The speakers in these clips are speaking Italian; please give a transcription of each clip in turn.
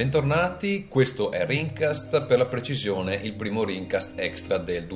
Bentornati, questo è Rincast, per la precisione il primo Rincast extra del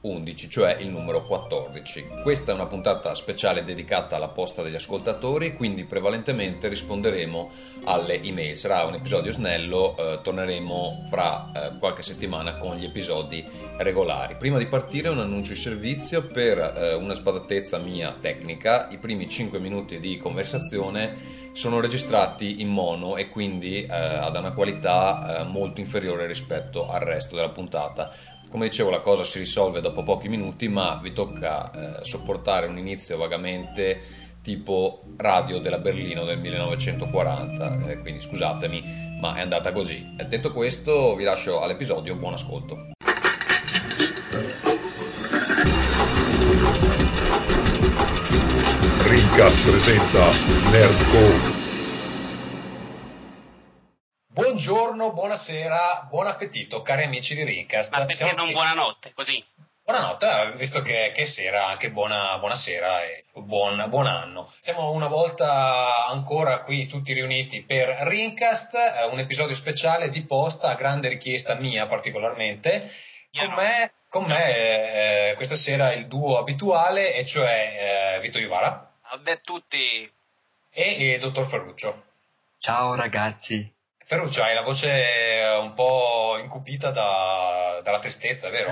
2011, cioè il numero 14. Questa è una puntata speciale dedicata alla posta degli ascoltatori, quindi prevalentemente risponderemo alle email. Sarà un episodio snello, eh, torneremo fra eh, qualche settimana con gli episodi regolari. Prima di partire un annuncio di servizio per eh, una sbadatezza mia tecnica, i primi 5 minuti di conversazione sono registrati in mono e quindi eh, ad una qualità eh, molto inferiore rispetto al resto della puntata. Come dicevo, la cosa si risolve dopo pochi minuti, ma vi tocca eh, sopportare un inizio vagamente tipo radio della Berlino del 1940, eh, quindi scusatemi, ma è andata così. E detto questo, vi lascio all'episodio, buon ascolto. Rincast presenta Nerdcore. Buongiorno, buonasera, buon appetito, cari amici di Rincast. Ma perché Siamo non qui- buonanotte, così? Buonanotte, eh, visto che, che è sera, anche buona, buonasera e buon, buon anno. Siamo una volta ancora qui tutti riuniti per Rincast, eh, un episodio speciale di posta a grande richiesta mia particolarmente. Io Con no. me, con me eh, questa sera il duo abituale, e cioè eh, Vito Ivara Salve a tutti. e il dottor Ferruccio. Ciao ragazzi. Ferruccio, hai la voce un po' incupita da- dalla tristezza, vero?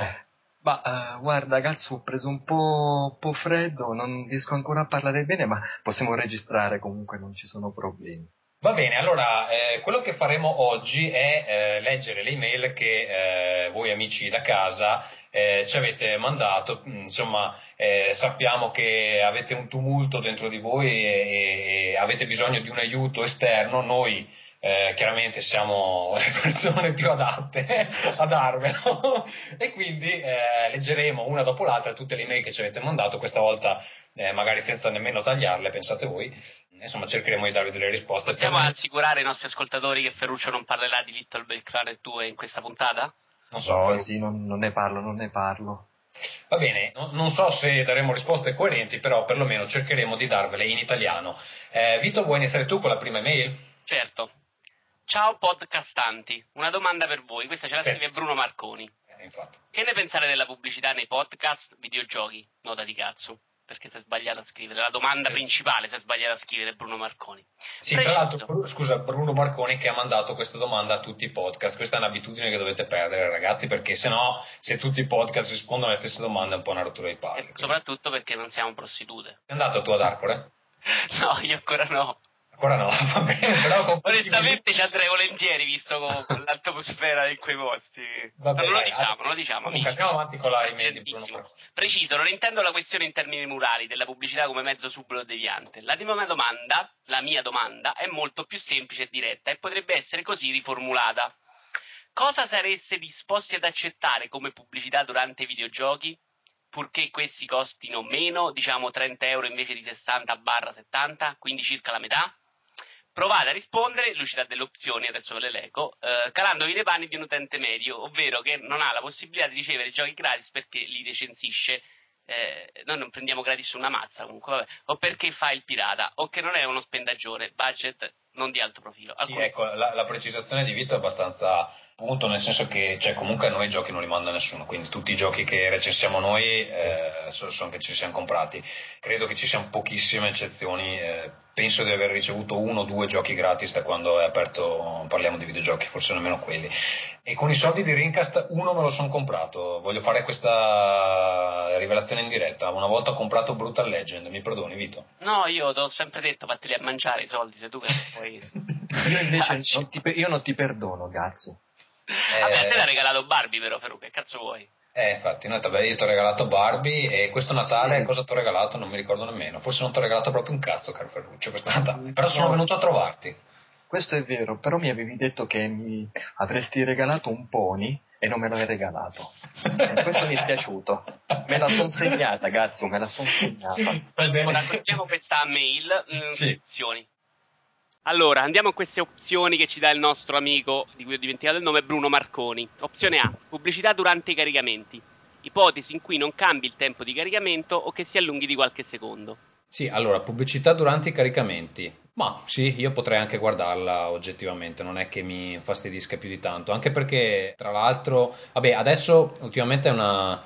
Ma eh, guarda, Gazzo, ho preso un po', un po' freddo, non riesco ancora a parlare bene, ma possiamo registrare comunque, non ci sono problemi. Va bene, allora eh, quello che faremo oggi è eh, leggere le email che eh, voi amici da casa eh, ci avete mandato, Mm, insomma eh, sappiamo che avete un tumulto dentro di voi e, e avete bisogno di un aiuto esterno, noi eh, chiaramente siamo le persone più adatte a darvelo e quindi eh, leggeremo una dopo l'altra tutte le email che ci avete mandato, questa volta eh, magari senza nemmeno tagliarle, pensate voi, insomma cercheremo di darvi delle risposte. Possiamo assicurare ai nostri ascoltatori che Ferruccio non parlerà di Little Big Planet 2 in questa puntata? Non so, No, sì, non, non ne parlo, non ne parlo. Va bene, no- non so se daremo risposte coerenti, però perlomeno cercheremo di darvele in italiano. Eh, Vito, vuoi iniziare tu con la prima email? Certo. Ciao podcastanti, una domanda per voi, questa ce la scrive Bruno Marconi. Eh, infatti. Che ne pensate della pubblicità nei podcast, videogiochi? Nota di cazzo, perché si è sbagliato a scrivere. La domanda principale si è sbagliato a scrivere Bruno Marconi. Sì, Preciso. tra l'altro, scusa, Bruno Marconi che ha mandato questa domanda a tutti i podcast. Questa è un'abitudine che dovete perdere, ragazzi, perché se no, se tutti i podcast rispondono alle stesse domande, è un po' una rottura di palle. Soprattutto perché non siamo prostitute. È andato tu ad Arcore? No, io ancora no. Ancora no, va bene, però. Onestamente ci andrei volentieri visto l'atmosfera in quei posti. Va Ma bene, non lo diciamo, non lo diciamo, comunque, amici. andiamo avanti con la email di Bruno Tantissimo. Marconi. Preciso, non intendo la questione in termini murali della pubblicità come mezzo subdolo deviante. La mia domanda, la mia domanda, è molto più semplice e diretta e potrebbe essere così riformulata. Cosa sareste disposti ad accettare come pubblicità durante i videogiochi? Purché questi costino meno, diciamo 30 euro invece di 60 barra 70, quindi circa la metà? Provate a rispondere, lucida delle opzioni, adesso ve le leggo, eh, calandovi nei panni di un utente medio, ovvero che non ha la possibilità di ricevere giochi gratis perché li recensisce, eh, noi non prendiamo gratis una mazza comunque, vabbè, o perché fa il pirata, o che non è uno spendagione, budget non di alto profilo. Sì, ecco, la, la precisazione di Vito è abbastanza punto, nel senso che cioè, comunque a noi i giochi non li manda nessuno, quindi tutti i giochi che recensiamo noi eh, so- sono che ci siamo comprati. Credo che ci siano pochissime eccezioni, eh, penso di aver ricevuto uno o due giochi gratis da quando è aperto, parliamo di videogiochi, forse nemmeno quelli. E con i soldi di Rincast uno me lo sono comprato, voglio fare questa rivelazione in diretta, una volta ho comprato Brutal Legend, mi perdoni Vito? No, io ti ho sempre detto, vatteli a mangiare i soldi, se tu che poi... Io invece non ti, io non ti perdono, Gazzo. Vabbè, a te l'ha regalato Barbie però, Ferru, che cazzo vuoi? Eh, infatti, no, vabbè, io ti ho regalato Barbie e questo Natale Sì. cosa ti ho regalato? Non mi ricordo nemmeno. Forse non ti ho regalato proprio un cazzo, caro Ferruccio, questo Natale. Però sono No. venuto a trovarti. Questo è vero, però mi avevi detto che mi avresti regalato un pony e non me l'hai regalato. E questo mi è piaciuto. Me la son segnata, Gazzo, me la son segnata. Va bene. Ora guardiamo questa mail. mm, Sì. opzioni. Allora, andiamo a queste opzioni che ci dà il nostro amico, di cui ho dimenticato il nome, Bruno Marconi. Opzione A, pubblicità durante i caricamenti. Ipotesi in cui non cambi il tempo di caricamento o che si allunghi di qualche secondo. Sì, allora, pubblicità durante i caricamenti. Ma sì, io potrei anche guardarla oggettivamente, non è che mi infastidisca più di tanto, anche perché tra l'altro, vabbè, adesso ultimamente è una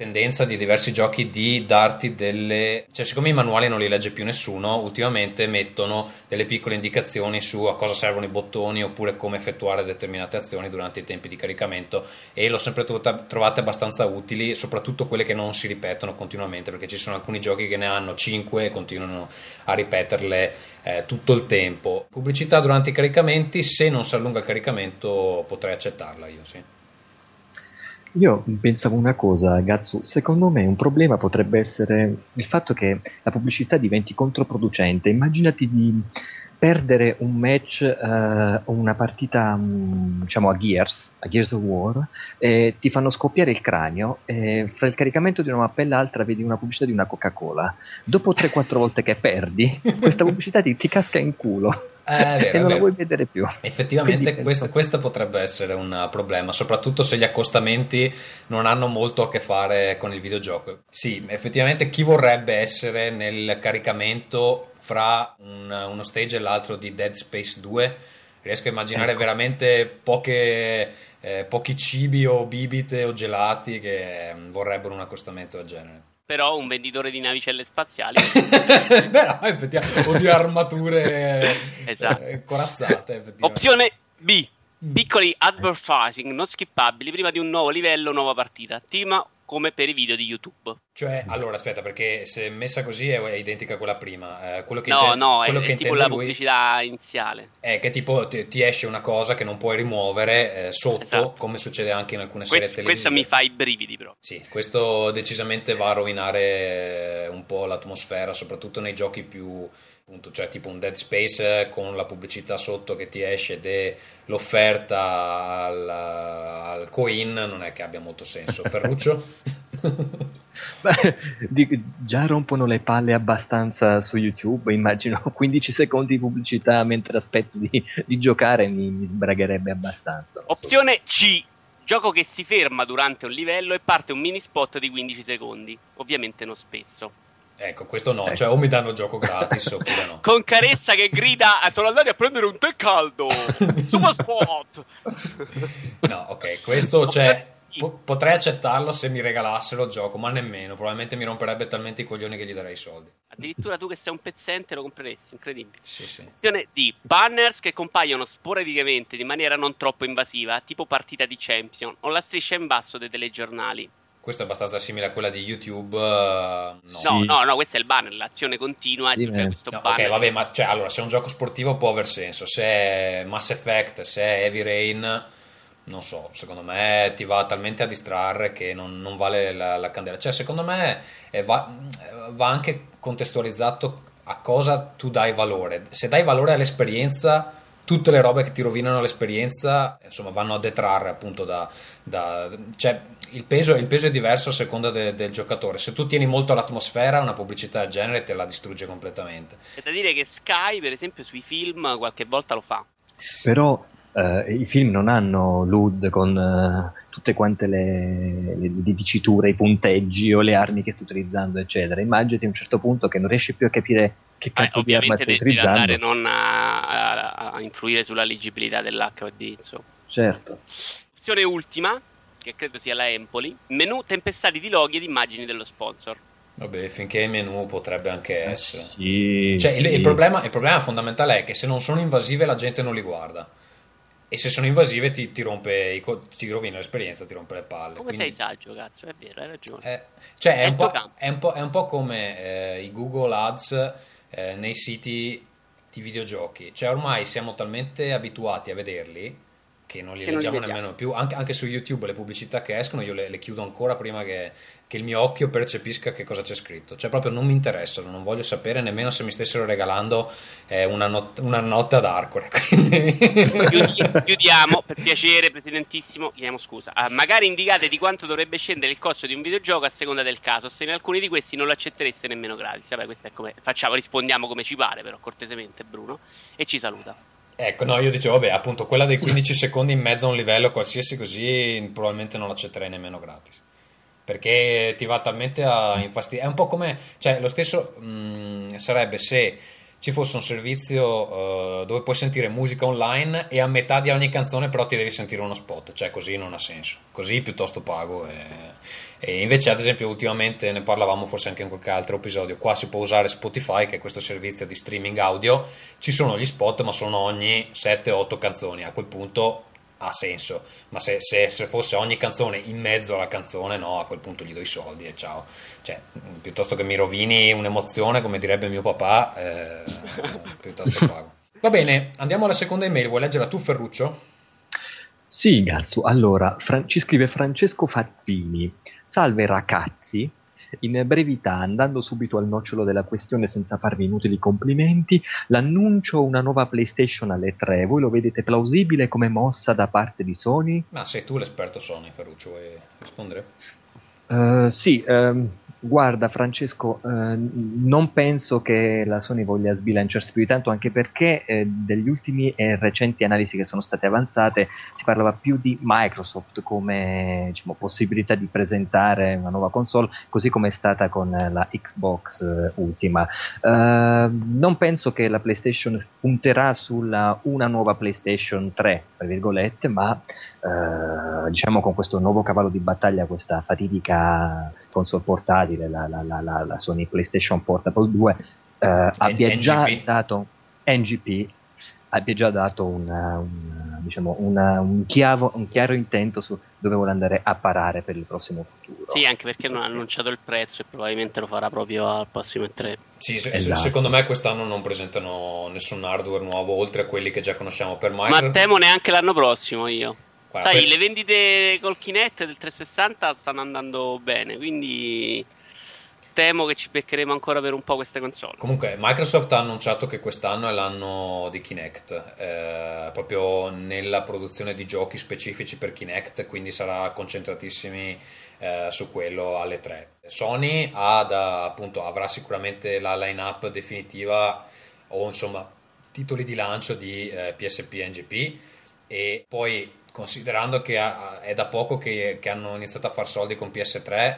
tendenza di diversi giochi di darti delle cioè siccome i manuali non li legge più nessuno ultimamente mettono delle piccole indicazioni su a cosa servono i bottoni oppure come effettuare determinate azioni durante i tempi di caricamento e l'ho sempre trovate abbastanza utili soprattutto quelle che non si ripetono continuamente perché ci sono alcuni giochi che ne hanno 5 e continuano a ripeterle eh, tutto il tempo. Pubblicità durante i caricamenti se non si allunga il caricamento potrei accettarla io sì io pensavo una cosa, Gatsu, secondo me un problema potrebbe essere il fatto che la pubblicità diventi controproducente. Immaginati di perdere un match o uh, una partita um, diciamo a Gears, a Gears of War, e ti fanno scoppiare il cranio e fra il caricamento di una mappa e l'altra vedi una pubblicità di una Coca-Cola. Dopo 3-4 volte che perdi, questa pubblicità ti, ti casca in culo. Eh, vero, e non la vuoi vedere più. Effettivamente questo, questo, potrebbe essere un problema, soprattutto se gli accostamenti non hanno molto a che fare con il videogioco. Sì, effettivamente chi vorrebbe essere nel caricamento fra un, uno stage e l'altro di Dead Space 2? Riesco a immaginare ecco. veramente poche, eh, pochi cibi o bibite o gelati che vorrebbero un accostamento del genere però un venditore di navicelle spaziali. Però, effettivamente, o di armature esatto. eh, corazzate. Opzione B. Piccoli advertising non skippabili prima di un nuovo livello, nuova partita. Team come per i video di YouTube. Cioè, allora aspetta, perché se messa così è, è identica a quella prima. Eh, quello che no, intende, no, quello è, che è tipo la pubblicità iniziale. È che tipo ti, ti, esce una cosa che non puoi rimuovere eh, sotto, esatto. come succede anche in alcune serie televisive. Questo mi fa i brividi, però. Sì, questo decisamente va a rovinare un po' l'atmosfera, soprattutto nei giochi più appunto, cioè tipo un Dead Space con la pubblicità sotto che ti esce ed l'offerta al, al coin non è che abbia molto senso. Ferruccio? Beh, di, già rompono le palle abbastanza su YouTube, immagino 15 secondi di pubblicità mentre aspetto di, di giocare mi, mi, sbragherebbe abbastanza. Opzione C, gioco che si ferma durante un livello e parte un mini spot di 15 secondi, ovviamente non spesso. Ecco, questo no, ecco. cioè o mi danno il gioco gratis oppure no. Con carezza che grida, sono andati a prendere un tè caldo, super spot. no, ok, questo cioè, po- potrei accettarlo se mi regalassero il gioco, ma nemmeno, probabilmente mi romperebbe talmente i coglioni che gli darei i soldi. Addirittura tu che sei un pezzente lo compreresti, incredibile. Sì, sì. Opzione D, banners che compaiono sporadicamente in maniera non troppo invasiva, tipo partita di Champion, o la striscia in basso dei telegiornali. Questo è abbastanza simile a quella di YouTube. Uh, no. no, no, no, questo è il banner, l'azione continua. Sì, cioè questo no, banner. Ok, vabbè, ma cioè, allora, se è un gioco sportivo può aver senso. Se è Mass Effect, se è Heavy Rain, non so, secondo me ti va talmente a distrarre che non, non vale la, la, candela. Cioè, secondo me va, va anche contestualizzato a cosa tu dai valore. Se dai valore all'esperienza tutte le robe che ti rovinano l'esperienza insomma vanno a detrarre appunto da, da cioè il peso, il peso, è diverso a seconda de, del giocatore se tu tieni molto l'atmosfera una pubblicità del genere te la distrugge completamente è da dire che Sky per esempio sui film qualche volta lo fa però eh, i film non hanno LUD con eh, tutte quante le, le, diciture, i punteggi o le armi che stai utilizzando, eccetera. Immaginati a un certo punto che non riesci più a capire che eh, cazzo eh, di arma stai utilizzando. Non a, a, a, influire sulla leggibilità dell'HD, insomma. Certo. Opzione ultima, che credo sia la Empoli, menu tempestati di loghi e di immagini dello sponsor. Vabbè, finché è menu potrebbe anche eh essere. Sì, cioè, sì. Il, il, problema, il problema fondamentale è che se non sono invasive la gente non li guarda e se sono invasive ti, ti, rompe i, ti rovina l'esperienza, ti rompe le palle. Come quindi... sei saggio, cazzo, è vero, hai ragione. Eh, cioè, è, è, un è, un è, un po', come eh, i Google Ads eh, nei siti di videogiochi. Cioè, ormai siamo talmente abituati a vederli che non li che leggiamo non li nemmeno più. Anche, anche, su YouTube le pubblicità che escono io le, le chiudo ancora prima che, che, il mio occhio percepisca che cosa c'è scritto. Cioè proprio non mi interessano, non voglio sapere nemmeno se mi stessero regalando eh, una, not- una, notte ad Arcore. Quindi... Chiudiamo, per piacere, Presidentissimo, chiediamo scusa. Uh, magari indicate di quanto dovrebbe scendere il costo di un videogioco a seconda del caso. Se in alcuni di questi non lo accettereste nemmeno gratis. Vabbè, questo è come facciamo, rispondiamo come ci pare, però cortesemente Bruno. E ci saluta. Ecco, no, io dicevo, vabbè, appunto, quella dei 15 secondi in mezzo a un livello qualsiasi così probabilmente non l'accetterei nemmeno gratis. Perché ti va talmente a infastidire. È un po' come, cioè, lo stesso mh, sarebbe se ci fosse un servizio uh, dove puoi sentire musica online e a metà di ogni canzone però ti devi sentire uno spot, cioè così non ha senso, così piuttosto pago e, e invece ad esempio ultimamente ne parlavamo forse anche in qualche altro episodio, qua si può usare Spotify che è questo servizio di streaming audio, ci sono gli spot ma sono ogni 7-8 canzoni, a quel punto ha senso, ma se, se, se, fosse ogni canzone in mezzo alla canzone, no, a quel punto gli do i soldi e ciao. Cioè, piuttosto che mi rovini un'emozione, come direbbe mio papà, eh, piuttosto pago. Va bene, andiamo alla seconda email. Vuoi leggerla tu, Ferruccio? Sì, Gazzo. Allora, Fran- ci scrive Francesco Fazzini. Salve ragazzi, in brevità, andando subito al nocciolo della questione senza farvi inutili complimenti, l'annuncio una nuova PlayStation alle 3, voi lo vedete plausibile come mossa da parte di Sony? Ma sei tu l'esperto Sony, Ferruccio, vuoi rispondere? Uh, sì, um, Guarda Francesco, eh, non penso che la Sony voglia sbilanciarsi più di tanto, anche perché eh, degli ultimi e recenti analisi che sono state avanzate si parlava più di Microsoft come diciamo, possibilità di presentare una nuova console, così come è stata con la Xbox eh, ultima. Eh, non penso che la PlayStation punterà sulla una nuova PlayStation 3, tra virgolette, ma eh, diciamo con questo nuovo cavallo di battaglia, questa fatidica console portatile, la, la, la, la Sony PlayStation Portable 2, eh, abbia già dato NGP abbia già dato una, una, diciamo una, un, chiavo, un, chiaro intento su dove vuole andare a parare per il prossimo futuro. Sì, anche perché non ha annunciato il prezzo e probabilmente lo farà proprio al prossimo E3. Sì, se, esatto. secondo me quest'anno non presentano nessun hardware nuovo oltre a quelli che già conosciamo per Microsoft. Ma temo neanche l'anno prossimo io. Guarda, Sai, per... le vendite col Kinect del 360 stanno andando bene, quindi temo che ci beccheremo ancora per un po' queste console. Comunque, Microsoft ha annunciato che quest'anno è l'anno di Kinect, eh, proprio nella produzione di giochi specifici per Kinect, quindi sarà concentratissimi eh, su quello alle 3. Sony da, appunto, avrà sicuramente la line-up definitiva o insomma titoli di lancio di eh, PSP e NGP e poi considerando che è da poco che, che, hanno iniziato a far soldi con PS3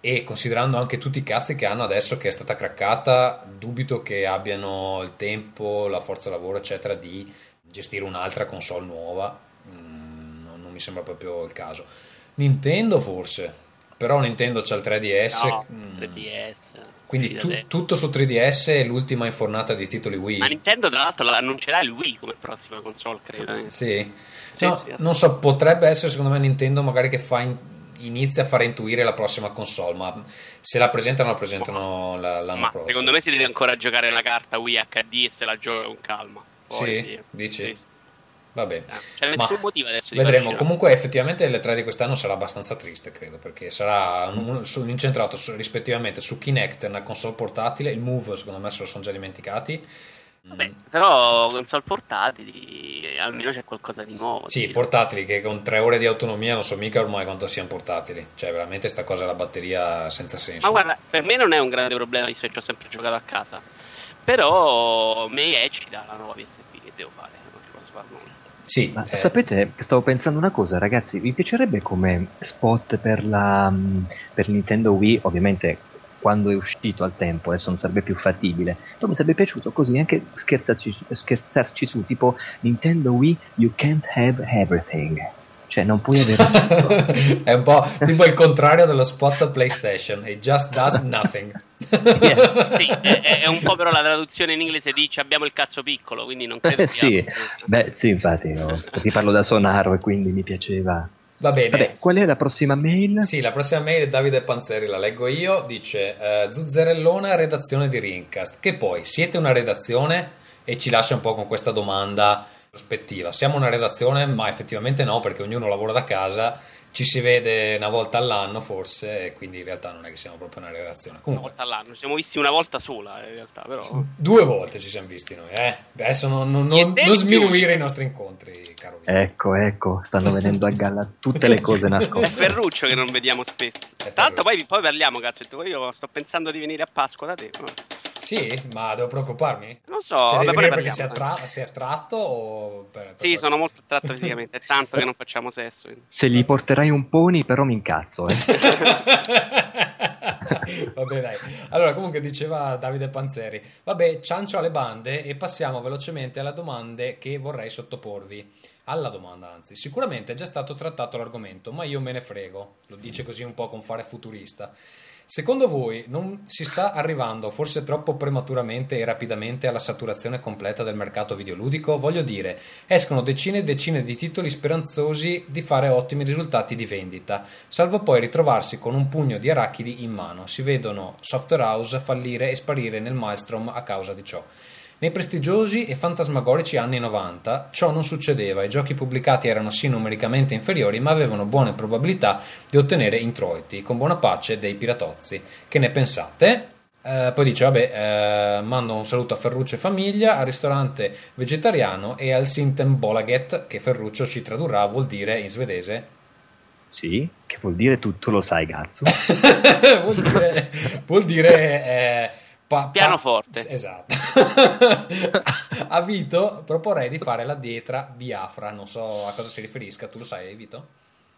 e considerando anche tutti i cazzi che hanno adesso che è stata craccata, dubito che abbiano il tempo, la forza lavoro, eccetera, di gestire un'altra console nuova. Mm, non, non, mi sembra proprio il caso. Nintendo forse, però Nintendo c'ha il 3DS. No, 3DS. Quindi tu, tutto su 3DS e l'ultima infornata di titoli Wii. Ma Nintendo, tra l'altro, annuncerà il Wii come prossima console, credo. Eh. Sì. sì, no, sì non so, potrebbe essere secondo me Nintendo magari che fa in, inizia a fare intuire la prossima console, ma se la presentano, la presentano l'anno ma prossimo. Secondo me si deve ancora giocare la carta Wii HD e se la gioca con calma. Poi, sì, dici? Sì. Vabbè, c'è nessun motivo adesso. vedremo. Comunque, effettivamente, le 3 di quest'anno sarà abbastanza triste, credo, perché sarà un, su, incentrato su, rispettivamente su Kinect, una console portatile. Il Move, secondo me, se lo sono già dimenticati. Vabbè, però console portatili almeno c'è qualcosa di nuovo. Sì, portatili che con 3 ore di autonomia non so mica ormai quanto siano portatili. Cioè, veramente sta cosa la batteria senza senso. Ma guarda, per me non è un grande problema, visto che ci ho sempre giocato a casa. Però mi eccita la nuova PSP che devo fare, non ci posso fare nulla. Sì, Ma eh. sapete, stavo pensando una cosa, ragazzi, vi piacerebbe come spot per la per Nintendo Wii, ovviamente quando è uscito al tempo, adesso non sarebbe più fattibile, però mi sarebbe piaciuto così anche scherzarci, scherzarci su, tipo Nintendo Wii, you can't have everything cioè non puoi avere tutto. è un po' tipo il contrario dello spot PlayStation it just does nothing yeah. sì, è, è, un po' però la traduzione in inglese dice abbiamo il cazzo piccolo quindi non credo sì. beh sì infatti no. ti parlo da Sonaro e quindi mi piaceva Va bene. Vabbè, qual è la prossima mail? Sì, la prossima mail è Davide Panzeri, la leggo io. Dice: eh, Zuzzerellona, redazione di Rincast. Che poi siete una redazione e ci lascia un po' con questa domanda prospettiva. Siamo una redazione, ma effettivamente no, perché ognuno lavora da casa, ci si vede una volta all'anno forse, e quindi in realtà non è che siamo proprio una redazione. Comunque, una volta all'anno, ci siamo visti una volta sola in realtà, però. Due volte ci siamo visti noi, eh. Adesso non, non, non, non sminuire i nostri incontri, caro. Ecco, ecco, stanno venendo a galla tutte le cose nascoste. È Ferruccio che non vediamo spesso. Tanto poi, poi parliamo, cazzo, io sto pensando di venire a Pasqua da te. Sì, ma devo preoccuparmi? Non so, cioè, vabbè, perché sei, attra- sei, attratto o per, per Sì, sono molto attratto fisicamente, è tanto che non facciamo sesso. Se gli porterai un pony però mi incazzo, eh. Vabbè, dai. Allora, comunque diceva Davide Panzeri. Vabbè, ciancio alle bande e passiamo velocemente alle domande che vorrei sottoporvi. Alla domanda, anzi, sicuramente è già stato trattato l'argomento, ma io me ne frego. Lo dice così un po' con fare futurista. Secondo voi non si sta arrivando forse troppo prematuramente e rapidamente alla saturazione completa del mercato videoludico? Voglio dire, escono decine e decine di titoli speranzosi di fare ottimi risultati di vendita, salvo poi ritrovarsi con un pugno di arachidi in mano. Si vedono software house fallire e sparire nel maelstrom a causa di ciò. Nei prestigiosi e fantasmagorici anni 90 ciò non succedeva, i giochi pubblicati erano sì numericamente inferiori ma avevano buone probabilità di ottenere introiti, con buona pace dei piratozzi. Che ne pensate? Eh, poi dice, vabbè, eh, mando un saluto a Ferruccio e famiglia, al ristorante vegetariano e al Sinten Bolaget, che Ferruccio ci tradurrà, vuol dire in svedese. Sì, che vuol dire tutto lo sai, cazzo. vuol dire, vuol dire eh, Pa- Pianoforte. Esatto. a Vito proporrei di fare la dieta Biafra, non so a cosa si riferisca, tu lo sai Vito?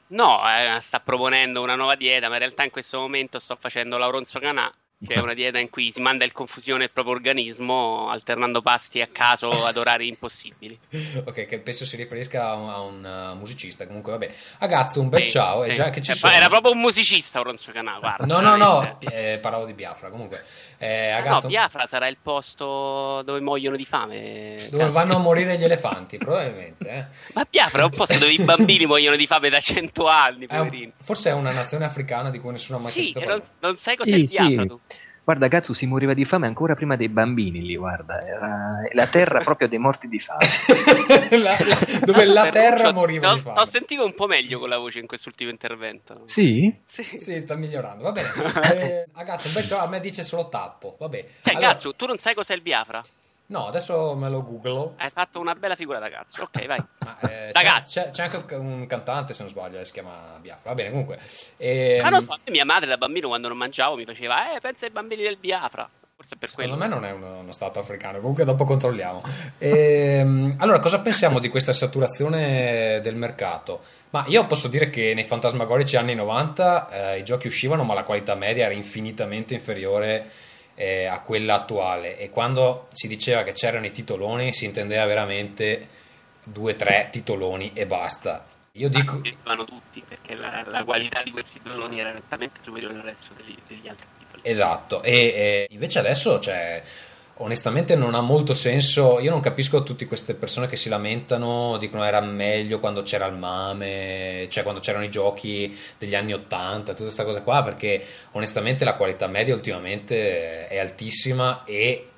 No, eh, sta proponendo una nuova dieta, ma in realtà in questo momento sto facendo l'auronzo canà che è una dieta in cui si manda in confusione il proprio organismo alternando pasti a caso ad orari impossibili. ok, che penso si riferisca a un, a un uh, musicista. Comunque, vabbè. Agazzo, un bel sì, ciao. Sì. già che ci eh, sono... Era proprio un musicista, Oronzo Canà. Guarda, no, no, no. Eh, parlavo di Biafra. Comunque, eh, Agazzo... no, Biafra sarà il posto dove muoiono di fame. Dove cazzo. vanno a morire gli elefanti, probabilmente. Eh. Ma Biafra è un posto dove i bambini muoiono di fame da cento anni. È un, forse è una nazione africana di cui nessuno ha mai sì, sentito parlare. Non, non sai cos'è sì, Biafra tu. Guarda, Gatsu si moriva di fame ancora prima dei bambini lì, guarda, era la terra proprio dei morti di fame. la, la, dove la terra moriva ho, di fame. Ho sentito un po' meglio con la voce in quest'ultimo intervento. Sì? Sì, sì sta migliorando, va bene. Eh, a Gatsu, invece a me dice solo tappo, vabbè. Cioè, allora... Gatsu, tu non sai cos'è il Biafra? No, adesso me lo googlo. Hai fatto una bella figura da cazzo. Ok, vai. Ma, eh, da c'è, cazzo. C'è, c'è, anche un cantante, se non sbaglio, si chiama Biafra. Va bene, comunque. E, Ma non so, mia madre da bambino quando non mangiavo mi faceva, eh, pensa ai bambini del Biafra. Forse per Secondo quello. me non è uno, uno stato africano, comunque dopo controlliamo. E, ehm, allora, cosa pensiamo di questa saturazione del mercato? Ma io posso dire che nei fantasmagorici anni 90 eh, i giochi uscivano, ma la qualità media era infinitamente inferiore eh, a quella attuale e quando si diceva che c'erano i titoloni si intendeva veramente due o tre titoloni e basta. Io dico... Ma tutti perché la, la, qualità di questi titoloni era nettamente superiore al resto degli, degli altri titoli. Esatto, e, e invece adesso c'è... Cioè, onestamente non ha molto senso. Io non capisco tutte queste persone che si lamentano, dicono era meglio quando c'era il mame, cioè quando c'erano i giochi degli anni 80, tutta questa cosa qua, perché onestamente la qualità media ultimamente è altissima e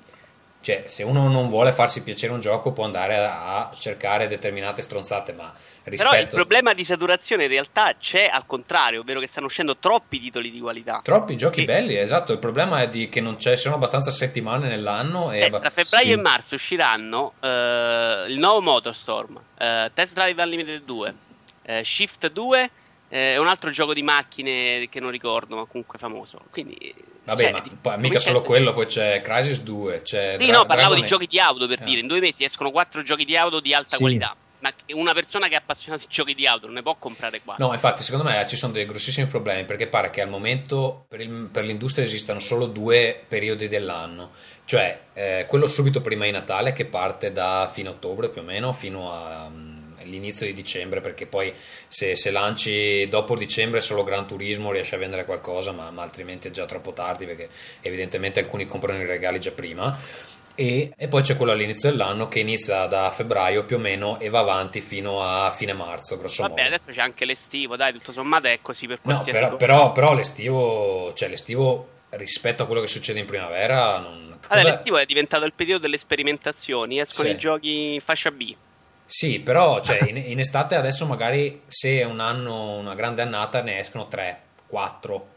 cioè, se uno non vuole farsi piacere un gioco può andare a cercare determinate stronzate, ma rispetto... Però il problema di saturazione in realtà c'è al contrario, ovvero che stanno uscendo troppi titoli di qualità. Troppi giochi e... belli, esatto. Il problema è che non ci sono abbastanza settimane nell'anno. E eh, tra febbraio sì. e marzo usciranno uh, il nuovo Motorstorm, uh, Test Drive Unlimited 2, uh, eh, Shift 2 e un altro gioco di macchine che non ricordo, ma comunque famoso. Quindi Vabbè, cioè, ma poi, mica solo quello, poi c'è Crisis 2. C'è sì, Dra- no, parlavo Dragon di giochi di auto per eh. dire. In due mesi escono quattro giochi di auto di alta sì. qualità ma una persona che è appassionata di giochi di auto non ne può comprare qua. No, infatti, secondo me ci sono dei grossissimi problemi perché pare che al momento per, il, per l'industria esistano solo due periodi dell'anno, cioè eh, quello subito prima di Natale che parte da fine ottobre più o meno fino a, all'inizio di dicembre perché poi se, se, lanci dopo dicembre solo Gran Turismo riesci a vendere qualcosa ma, ma altrimenti è già troppo tardi perché evidentemente alcuni comprano i regali già prima e, e, poi c'è quello all'inizio dell'anno che inizia da febbraio più o meno e va avanti fino a fine marzo, grosso Vabbè, modo. adesso c'è anche l'estivo, dai, tutto sommato è così per qualsiasi No, però, però, però, l'estivo, cioè l'estivo rispetto a quello che succede in primavera non... Allora, l'estivo è diventato il periodo delle sperimentazioni, escono sì. i giochi in fascia B. Sì, però cioè, in, in estate adesso magari se è un anno, una grande annata ne escono 3, 4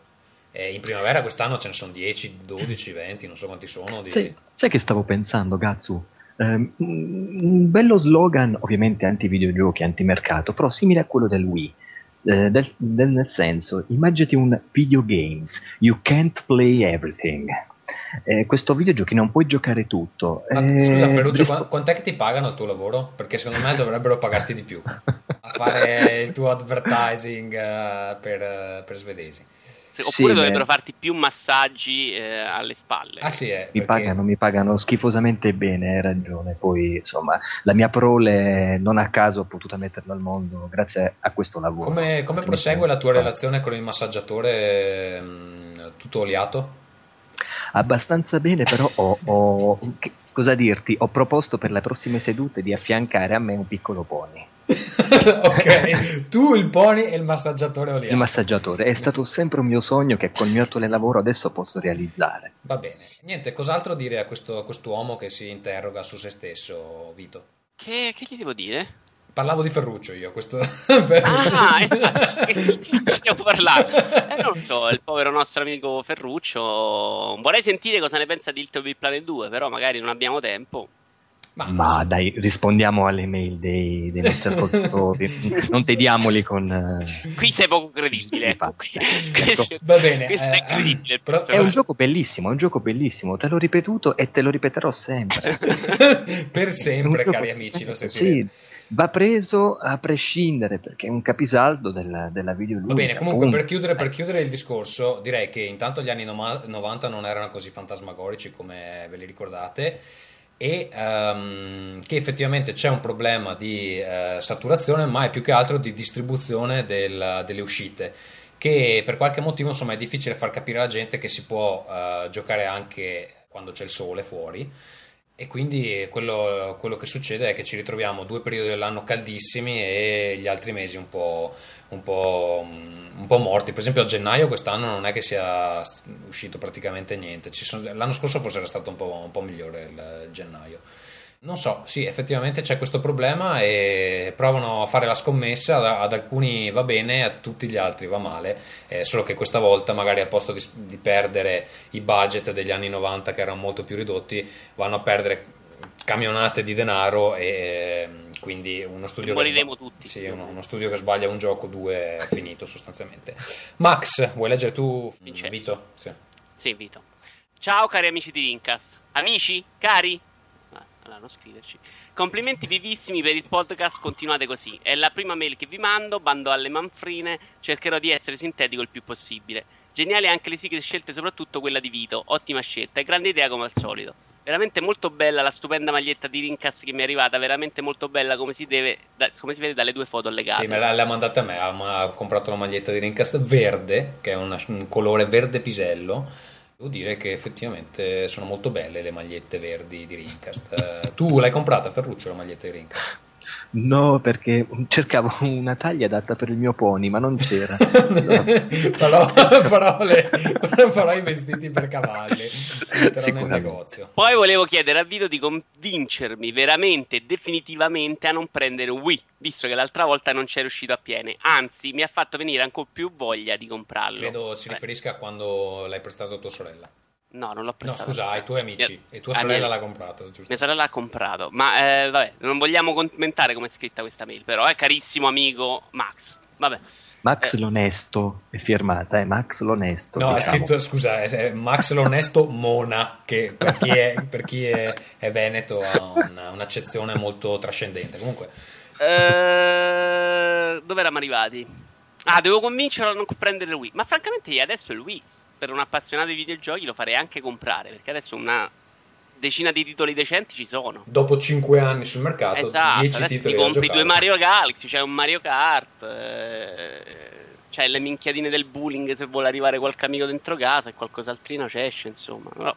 eh, in primavera quest'anno ce ne sono 10, 12, 20, non so quanti sono. Di... Sai, sai, che stavo pensando, Gatsu? Eh, un bello slogan, ovviamente anti-videogiochi, anti-mercato, però simile a quello del Wii. Eh, del, del, nel senso, immaginati un videogames, you can't play everything. Eh, questo videogiochi non puoi giocare tutto. Ma, eh, scusa Ferruccio, rispo- quant'è che ti pagano il tuo lavoro? Perché secondo me dovrebbero pagarti di più a fare il tuo advertising uh, per, uh, per svedesi. Sì, Sì, oppure beh. dovrebbero farti più massaggi eh, alle spalle. Ah sì, eh, Mi perché- pagano, mi pagano schifosamente bene, hai ragione. Poi, insomma, la mia prole non a caso ho potuto metterla al mondo grazie a questo lavoro. Come, come prosegue la tua relazione con il massaggiatore mh, tutto oliato? Abbastanza bene, però ho, ho- che- cosa dirti? Ho proposto per le prossime sedute di affiancare a me un piccolo pony. ok, tu il pony e il massaggiatore oliato. Il massaggiatore è stato sempre un mio sogno che col mio attuale lavoro adesso posso realizzare. Va bene. Niente, cos'altro dire a, questo, a quest'uomo che si interroga su se stesso, Vito? Che, che gli devo dire? Parlavo di Ferruccio io, questo... Ah, esatto. Stiamo parlando? Eh, non so, il povero nostro amico Ferruccio. Vorrei sentire cosa ne pensa di Little Big Planet 2, però magari non abbiamo tempo. Ma, Ma dai, rispondiamo alle mail dei, dei nostri ascoltatori, non tediamoli con... eh, Qui sei poco credibile. Ecco. Va bene, eh, è credibile. il però- È un gioco bellissimo, è un gioco bellissimo, te l'ho ripetuto e te lo ripeterò sempre. per sempre, cari gioco- amici, lo Sì, sentirete. Va preso a prescindere perché è un capisaldo della, della videoludica. Va bene, comunque per chiudere, per Eh, chiudere il discorso, direi che intanto gli anni noma- 90 non erano così fantasmagorici come ve li ricordate e ehm, che effettivamente c'è un problema di eh, saturazione, ma è più che altro di distribuzione del- delle uscite che per qualche motivo insomma è difficile far capire alla gente che si può eh, giocare anche quando c'è il sole fuori e quindi quello, quello che succede è che ci ritroviamo due periodi dell'anno caldissimi e gli altri mesi un po', un po', un po' morti. Per esempio a gennaio quest'anno non è che sia uscito praticamente niente. Sono- l'anno scorso forse era stato un po', un po' migliore il gennaio. Non so, sì, effettivamente c'è questo problema e provano a fare la scommessa, ad, alcuni va bene, a tutti gli altri va male, eh, solo che questa volta magari al posto di, di perdere i budget degli anni 90 che erano molto più ridotti, vanno a perdere camionate di denaro e eh, quindi uno studio, che, Moriremo sba- tutti. sì, uno, uno studio che sbaglia un gioco, due è finito sostanzialmente. Max, vuoi leggere tu, Vincenzo. Vito? Sì. Sì, Vito. Ciao cari amici di Rincas. Amici? Cari? Allora, non scriverci. Complimenti vivissimi per il podcast, continuate così. È la prima mail che vi mando, bando alle manfrine, cercherò di essere sintetico il più possibile. Geniali anche le sigle scelte, soprattutto quella di Vito. Ottima scelta e grande idea come al solito. Veramente molto bella la stupenda maglietta di Rincas che mi è arrivata, veramente molto bella come si, deve, da- come si vede dalle due foto allegate. Sì, me l'ha, mandata a me, ha, ha comprato la maglietta di Rincast verde, che è una- un colore verde pisello. Devo dire che effettivamente sono molto belle le magliette verdi di Rincast. Eh, tu l'hai comprata, Ferruccio, la maglietta di Rincast? No, perché cercavo una taglia adatta per il mio pony, ma non c'era. farò, farò, le- farò i vestiti per cavalli, metterò nel negozio. Poi volevo chiedere a Vito di convincermi veramente definitivamente a non prendere un Wii, visto che l'altra volta non c'è riuscito a piene. Anzi, mi ha fatto venire ancora più voglia di comprarlo. Credo si Beh, riferisca a quando l'hai prestato a tua sorella. No, non l'ho No, prestato. scusa, ai tuoi amici. Mia- E tua sorella mia- l'ha comprato, giusto? Mia sorella l'ha comprato. Ma eh, vabbè, non vogliamo commentare come è scritta questa mail, però, eh, carissimo amico Max. Vabbè. Max Eh. l'onesto è firmata, eh? Max l'onesto. No, è diciamo. scritto, scusa, è- è Max l'onesto Mona, che per chi è, per chi è- è veneto ha una- un'accezione molto trascendente. Comunque, Eh, dove eravamo arrivati? Ah, devo convincerlo a non prendere Wii. Ma francamente io adesso il Wii, per un appassionato di videogiochi, lo farei anche comprare, perché adesso una decina di titoli decenti ci sono. dopo 5 anni sul mercato, Esatto, 10 adesso titoli ti compri due Mario Galaxy, c'è un Mario Kart, eh, c'è le minchiadine del bullying se vuole arrivare qualche amico dentro casa e qualcos'altrino c'è esce, insomma. No.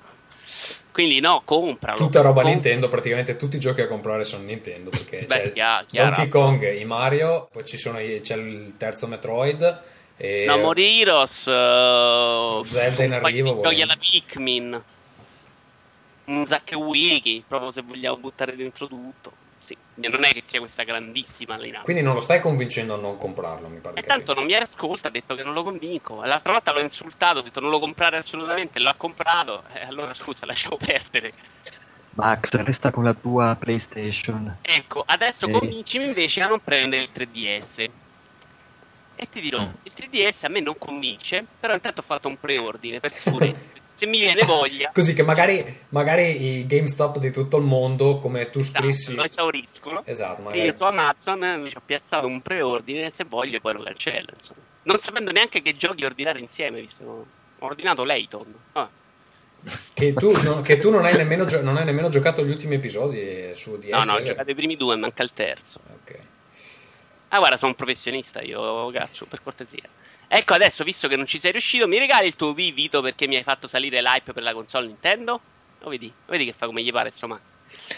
Quindi no, compralo. Tutta roba Com- Nintendo, praticamente tutti i giochi da comprare sono Nintendo perché Beh, c'è chia- chiaro. Donkey Kong, i Mario, poi ci sono c'è il terzo Metroid e No More Heroes, eh, Zelda in arrivo, di giochi alla Pikmin, un Zack Wiki, proprio se vogliamo buttare dentro tutto. Sì, non è che sia questa grandissima linea. quindi non lo stai convincendo a non comprarlo, mi pare. E di tanto non mi ascolta, ha detto che non lo convinco. L'altra volta l'ho insultato, ho detto non lo comprare assolutamente, l'ha comprato. E allora scusa, lasciamo perdere. Max, resta con la tua PlayStation. Ecco, adesso Sì. convincimi invece a non prendere il 3DS. E ti dirò, Mm. il 3DS a me non convince, però intanto ho fatto un preordine per sicurezza. se mi viene voglia. Così che magari, magari i GameStop di tutto il mondo, come tu Esatto, scrissi... lo esauriscono. Esatto, E magari... io su Amazon eh, mi ci ho piazzato un preordine, se voglio poi lo cancello. Insomma. Non sapendo neanche che giochi ordinare insieme, visto ho ordinato Layton. Ah, Che tu, non, che tu non, hai nemmeno gio- non hai nemmeno giocato gli ultimi episodi su DS. no, no, ho vero? giocato i primi due, manca il terzo. Ok. Ah, guarda, sono un professionista io, cazzo, per cortesia. Ecco, adesso, visto che non ci sei riuscito, mi regali il tuo Wii Vito perché mi hai fatto salire l'hype per la console Nintendo? Lo vedi? Lo vedi che fa come gli pare sto Max?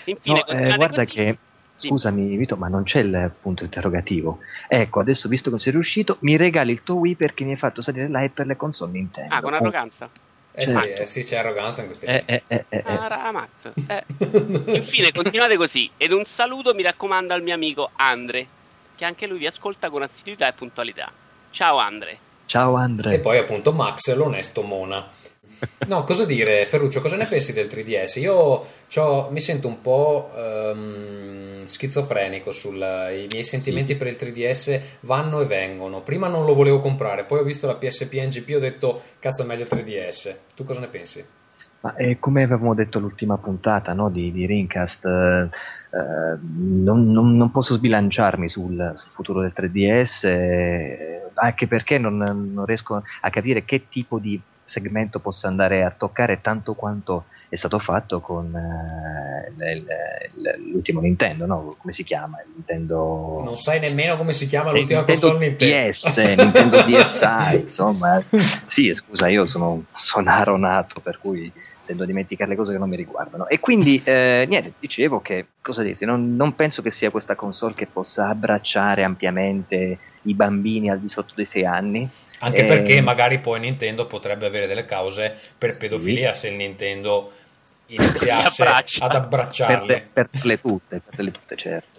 Infine, No, eh, guarda così. che, scusami Vito, ma non c'è il punto interrogativo. Ecco, adesso visto che non sei riuscito, mi regali il tuo Wii perché mi hai fatto salire l'hype per le console Nintendo. Ah, con arroganza? Eh sì, eh sì, c'è arroganza in questi Eh, eh, eh, eh, eh. Ah, Max. Eh. Infine, continuate così. Ed un saluto mi raccomando al mio amico Andre, che anche lui vi ascolta con assiduità e puntualità. Ciao Andre. Ciao Andre. E poi appunto Max, l'onesto Mona. No, cosa dire, Ferruccio, cosa ne pensi del 3DS? Io c'ho- mi sento un po' ehm, schizofrenico sui miei sentimenti per il 3DS vanno e vengono. Prima non lo volevo comprare, poi ho visto la PSP NGP e ho detto cazzo è meglio il 3DS. Tu cosa ne pensi? Ma eh, come avevamo detto l'ultima puntata no, di, di Rincast, eh, eh, non, non- non posso sbilanciarmi sul, sul futuro del 3DS, eh, anche perché non, non riesco a capire che tipo di segmento possa andare a toccare tanto quanto è stato fatto con eh, l'ultimo Nintendo, no? come si chiama? Il Nintendo... Non sai nemmeno come si chiama Eh, l'ultima Nintendo console Nintendo. DS, Nintendo DSi, insomma. Sì, scusa, io sono un sonaro nato, per cui tendo a dimenticare le cose che non mi riguardano. E quindi, eh, niente, dicevo che, cosa dirti, non, non penso che sia questa console che possa abbracciare ampiamente i bambini al di sotto dei 6 anni. Anche Eh, perché magari poi Nintendo potrebbe avere delle cause per pedofilia se il Nintendo iniziasse ad Per, abbracciarle. per le tutte, per le tutte, certo.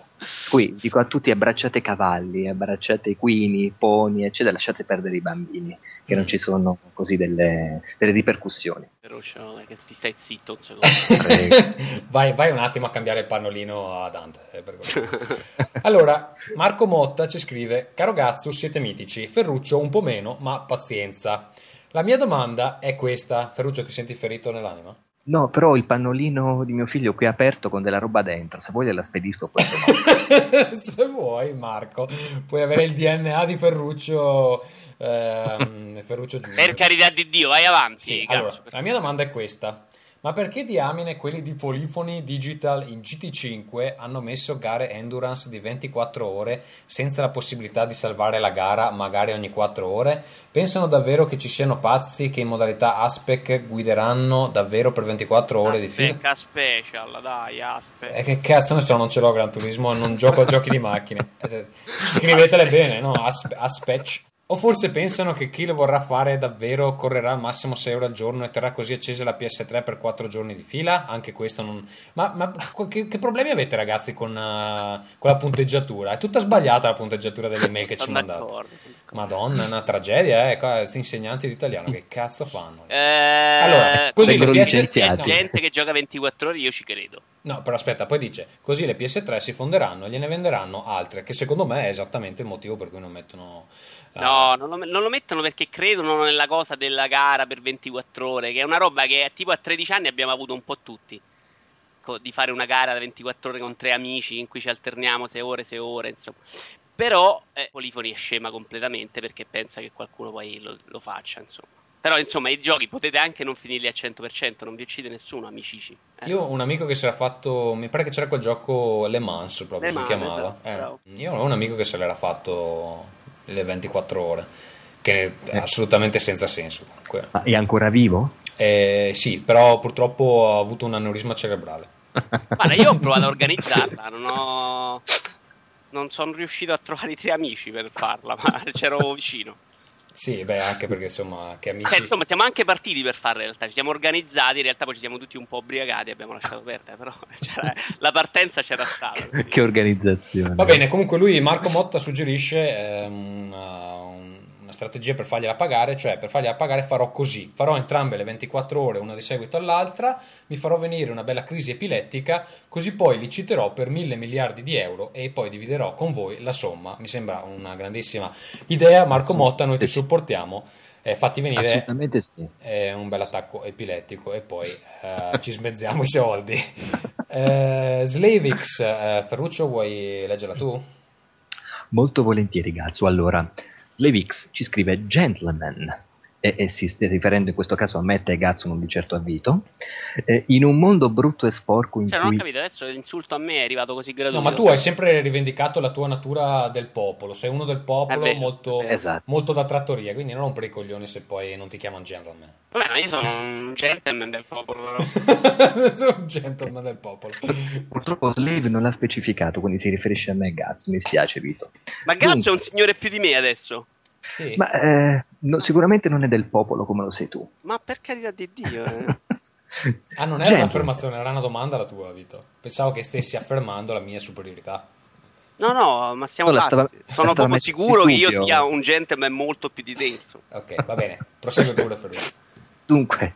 Qui dico a tutti abbracciate cavalli, abbracciate i quini, pony, eccetera, lasciate perdere i bambini, che non ci sono così delle, delle ripercussioni. Ferruccio, dai, che ti stai zitto un secondo. Vai, vai un attimo a cambiare il pannolino a Dante. eh, per allora, Marco Motta ci scrive: Caro Gazzu, siete mitici. Ferruccio un po' meno, ma pazienza. La mia domanda è questa: Ferruccio, ti senti ferito nell'anima? No, però il pannolino di mio figlio qui aperto con della roba dentro, se vuoi gliela spedisco domani. Se vuoi, Marco, puoi avere il DNA di Ferruccio. ehm, Ferruccio per carità di Dio, vai avanti. Sì, cazzo. allora, la mia domanda è questa. Ma perché diamine quelli di Polifoni Digital in GT5 hanno messo gare endurance di 24 ore senza la possibilità di salvare la gara magari ogni 4 ore? Pensano davvero che ci siano pazzi che in modalità Aspec guideranno davvero per 24 ore di fila? Aspetta, special, dai, aspetta. E che cazzo ne so, non ce l'ho Gran Turismo, non gioco a giochi di macchine. Eh, Scrivetele bene, no? Aspe- Aspec. O forse pensano che chi lo vorrà fare davvero correrà al massimo 6 ore al giorno e terrà così accesa la PS3 per 4 giorni di fila? Anche questo non... Ma, ma che, che problemi avete ragazzi con, eh, con la punteggiatura? È tutta sbagliata la punteggiatura delle email che ci mandate. Madonna, è una tragedia, eh. Questi insegnanti di italiano, che cazzo fanno? Eh, Allora, così le PS... licenziati. no. gente che gioca 24 ore, io ci credo. No, però aspetta, poi dice, così le PS3 si fonderanno e gliene venderanno altre, che secondo me è esattamente il motivo per cui non mettono... eh, No, non lo, non lo mettono perché credono nella cosa della gara per 24 ore, che è una roba che tipo a 13 anni abbiamo avuto un po' tutti. Co- Di fare una gara da 24 ore con tre amici in cui ci alterniamo 6 ore, 6 ore, insomma. Però eh, Polifoni è scema completamente perché pensa che qualcuno poi lo, lo faccia, insomma. Però insomma i giochi potete anche non finirli al 100%, non vi uccide nessuno, amicici. Eh. Io ho un amico che si era fatto, mi pare che c'era quel gioco Le Mans proprio Le si Mans, chiamava. esatto, Eh, io ho un amico che se l'era fatto le 24 ore, che è assolutamente senza senso. comunque. Ma è ancora vivo? Eh, sì, però purtroppo ha avuto un aneurisma cerebrale. Guarda, io ho provato a organizzarla, non ho. Non sono riuscito a trovare i tre amici per farla, ma c'ero vicino. Sì, beh, anche perché insomma, che amici... Cioè, insomma, siamo anche partiti per farla in realtà. Ci siamo organizzati, in realtà poi ci siamo tutti un po' ubriacati, abbiamo lasciato perdere, però c'era- la partenza c'era stata. quindi- che organizzazione. Va bene, comunque lui, Marco Motta, suggerisce eh, una strategia per fargliela pagare, cioè per fargliela pagare farò così, farò entrambe le 24 ore, una di seguito all'altra, mi farò venire una bella crisi epilettica, così poi li citerò per mille miliardi di euro e poi dividerò con voi la somma. Mi sembra una grandissima idea, Marco. Motta, noi ti supportiamo. eh, fatti venire Assolutamente sì. eh, un bel attacco epilettico e poi eh, ci smezziamo i soldi. Eh, Slavix, eh, Ferruccio, vuoi leggerla tu? Molto volentieri, Gazzo. Allora, Slavix ci scrive Gentleman, e, e si sta riferendo in questo caso a Mette e Gazzo, non di certo a Vito. Eh, in un mondo brutto e sporco in Cioè, non ho cui... capito, adesso l'insulto a me è arrivato così gratuito. No, ma tu hai sempre rivendicato la tua natura del popolo, sei uno del popolo vero, molto. Esatto. molto da trattoria, quindi non rompere i coglioni se poi non ti chiamano gentleman. Vabbè, ma io sono un gentleman del popolo. Sei un gentleman del popolo. Purtroppo Slave non l'ha specificato, quindi si riferisce a me e Gazzo. Mi spiace, Vito. Ma Gazzo è un signore più di me adesso. Sì. Ma eh, no, sicuramente non è del popolo come lo sei tu. Ma per carità di Dio, eh. Ah, non era un'affermazione, era una domanda la tua, Vito. Pensavo che stessi affermando la mia superiorità. No, no, ma siamo Allora, pazzi. stava- Sono stava proprio sicuro che io sia un gentleman molto più di te. insomma. Ok, va bene, prosegue pure Ferruccio. Dunque,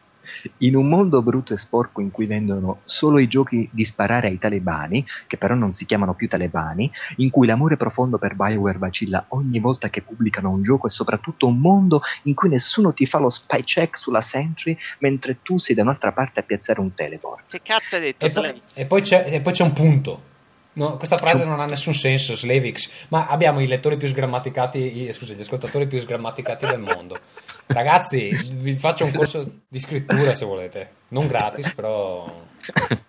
in un mondo brutto e sporco in cui vendono solo i giochi di sparare ai talebani, che però non si chiamano più talebani, in cui l'amore profondo per Bioware vacilla ogni volta che pubblicano un gioco e soprattutto un mondo in cui nessuno ti fa lo spy check sulla Sentry mentre tu sei da un'altra parte a piazzare un teleport. Che cazzo hai detto? E poi, Slavix? e poi c'è, e poi c'è un punto. No, questa frase non ha nessun senso, Slavix. Ma abbiamo i lettori più sgrammaticati, scusa, gli ascoltatori più sgrammaticati del mondo. Ragazzi, vi faccio un corso di scrittura se volete. Non gratis, però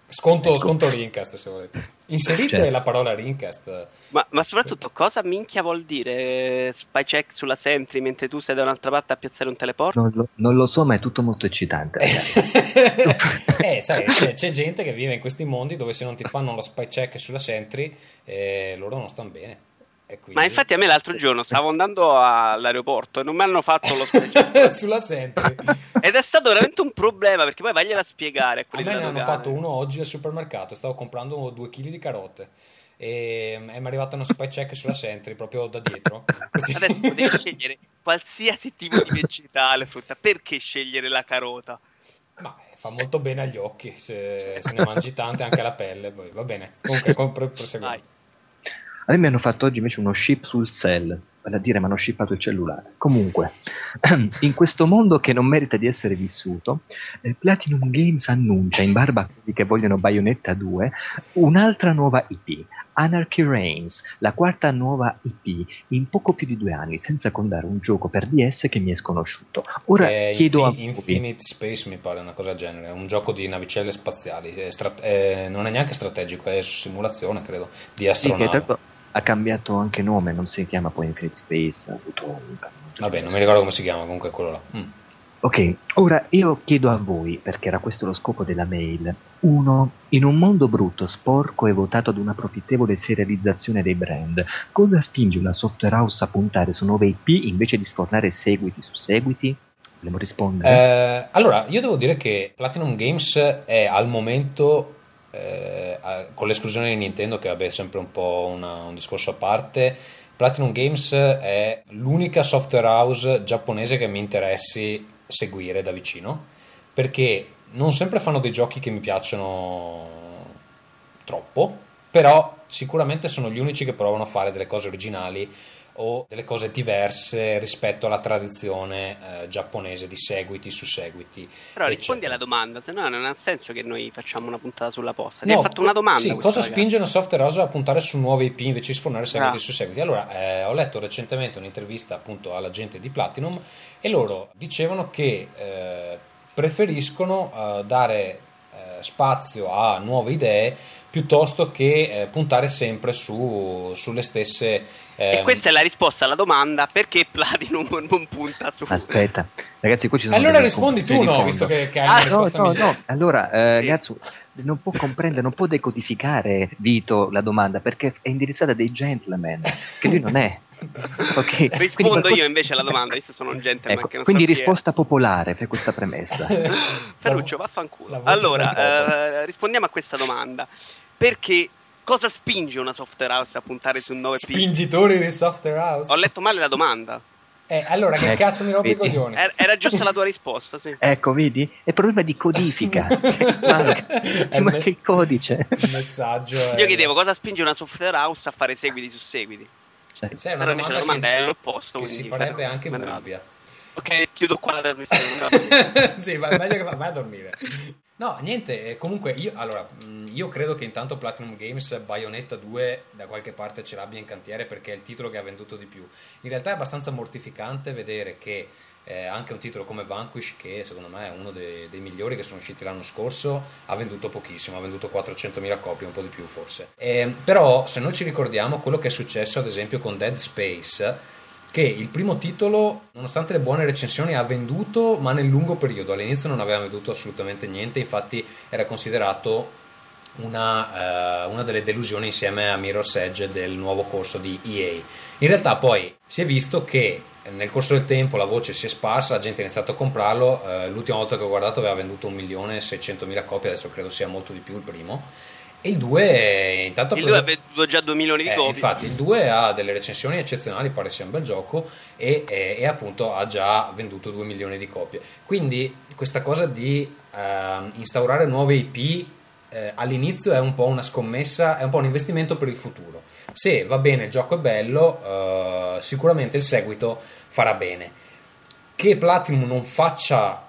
sconto, sconto Rincast se volete. Inserite Certo. la parola Rincast. Ma, ma soprattutto, cosa minchia vuol dire spy check sulla Sentry mentre tu sei da un'altra parte a piazzare un teleport? Non lo, non lo so, ma è tutto molto eccitante. eh, sai, c'è, c'è gente che vive in questi mondi dove se non ti fanno lo spy check sulla Sentry, eh, loro non stanno bene. Quindi- Ma infatti a me l'altro giorno stavo andando all'aeroporto e non mi hanno fatto lo check. sulla Sentry. Ed è stato veramente un problema perché poi vagliela a spiegare a A me ne hanno dogana. fatto uno oggi al supermercato, stavo comprando due chili di carote e, mi è arrivato uno spy check sulla Sentry proprio da dietro. Così. Adesso potevi scegliere qualsiasi tipo di vegetale, frutta. Perché scegliere la carota? Ma fa molto bene agli occhi, se, se ne mangi tante anche alla pelle, poi va bene. Comunque, com- pro- proseguiamo. A me mi hanno fatto oggi invece uno ship sul cell, vale a dire mi hanno shippato il cellulare. Comunque, in questo mondo che non merita di essere vissuto, eh, Platinum Games annuncia, in barba a quelli che vogliono Bayonetta 2, un'altra nuova IP, Anarchy Reigns, la quarta nuova IP in poco più di due anni, senza contare un gioco per DS che mi è sconosciuto. Ora è chiedo Infi- a. Infinite Space mi pare una cosa del genere, è un gioco di navicelle spaziali, è stra- è- non è neanche strategico, è simulazione credo, di Sì, ha cambiato anche nome, non si chiama poi Infinite Space, ha avuto un Vabbè, non mi ricordo come si chiama, comunque è quello là. Mm. Ok, ora io chiedo a voi, perché era questo lo scopo della mail. Uno, in un mondo brutto, sporco e votato ad una profittevole serializzazione dei brand, cosa spinge una software house a puntare su nuove IP invece di sfornare seguiti su seguiti? Vogliamo rispondere? Eh, allora, io devo dire che Platinum Games è al momento, eh, con l'esclusione di Nintendo, che vabbè è sempre un po' una- un discorso a parte, Platinum Games è l'unica software house giapponese che mi interessi seguire da vicino, perché non sempre fanno dei giochi che mi piacciono troppo, però sicuramente sono gli unici che provano a fare delle cose originali o delle cose diverse rispetto alla tradizione eh, giapponese di seguiti su seguiti. Però eccetera. rispondi alla domanda, se no non ha senso che noi facciamo una puntata sulla posta. Ti No, hai fatto una domanda. Sì, cosa ragazzo. spinge una software house a puntare su nuove IP invece di sfornare seguiti Ah. su seguiti? Allora, eh, ho letto recentemente un'intervista appunto alla gente di Platinum e loro dicevano che eh, preferiscono eh, dare eh, spazio a nuove idee piuttosto che eh, puntare sempre su, sulle stesse... E ehm, questa è la risposta alla domanda perché Platinum non punta su... Aspetta, ragazzi, qui ci sono Allora rispondi tu, no? Visto che, che hai Ah, una No, risposta no, no, allora, eh, Sì. Gazzu, non può comprendere, non può decodificare Vito la domanda perché è indirizzata a dei gentleman, che lui non è. Ok, quindi Rispondo qualcosa- io invece alla domanda, visto che sono un gentleman Ecco, che non quindi so chi è. risposta popolare per questa premessa. Ferruccio, vaffanculo. Allora, eh, rispondiamo a questa domanda. Perché cosa spinge una software house a puntare su 9P? Spingitori di software house. Ho letto male la domanda. Eh, allora, che Ecco, cazzo mi rompi i coglioni? Era, era giusta la tua risposta, sì. Ecco, vedi? È problema di codifica. Manca, ci manca me- il codice. Il messaggio è... Io chiedevo cosa spinge una software house a fare seguiti su seguiti. Cioè, Sì, è una domanda, la domanda che, è l'opposto, che quindi si farebbe anche ne Vulvia. Ok, chiudo qua la trasmissione. sì, ma è meglio che vai a dormire. No, niente, eh, comunque io, allora, io credo che intanto Platinum Games Bayonetta 2 da qualche parte ce l'abbia in cantiere perché è il titolo che ha venduto di più. In realtà è abbastanza mortificante vedere che eh, anche un titolo come Vanquish, che secondo me è uno dei, dei, migliori che sono usciti l'anno scorso, ha venduto pochissimo, ha venduto 400.000 copie, un po' di più forse. Eh, però se noi ci ricordiamo quello che è successo ad esempio con Dead Space, che il primo titolo, nonostante le buone recensioni, ha venduto, ma nel lungo periodo. All'inizio non aveva venduto assolutamente niente, infatti era considerato una, uh, una, delle delusioni insieme a Mirror's Edge del nuovo corso di EA. In realtà poi si è visto che nel corso del tempo la voce si è sparsa, la gente ha iniziato a comprarlo, uh, l'ultima volta che ho guardato aveva venduto 1.600.000 copie, adesso credo sia molto di più il primo. E il 2 intanto il 2 ha venduto già 2 milioni di eh, copie. Infatti, il 2 ha delle recensioni eccezionali, pare sia un bel gioco e, e, e appunto ha già venduto 2 milioni di copie. Quindi questa cosa di uh, instaurare nuove IP eh, all'inizio è un po' una scommessa, è un po' un investimento per il futuro. Se va bene, il gioco è bello, eh, sicuramente il seguito farà bene. Che Platinum non faccia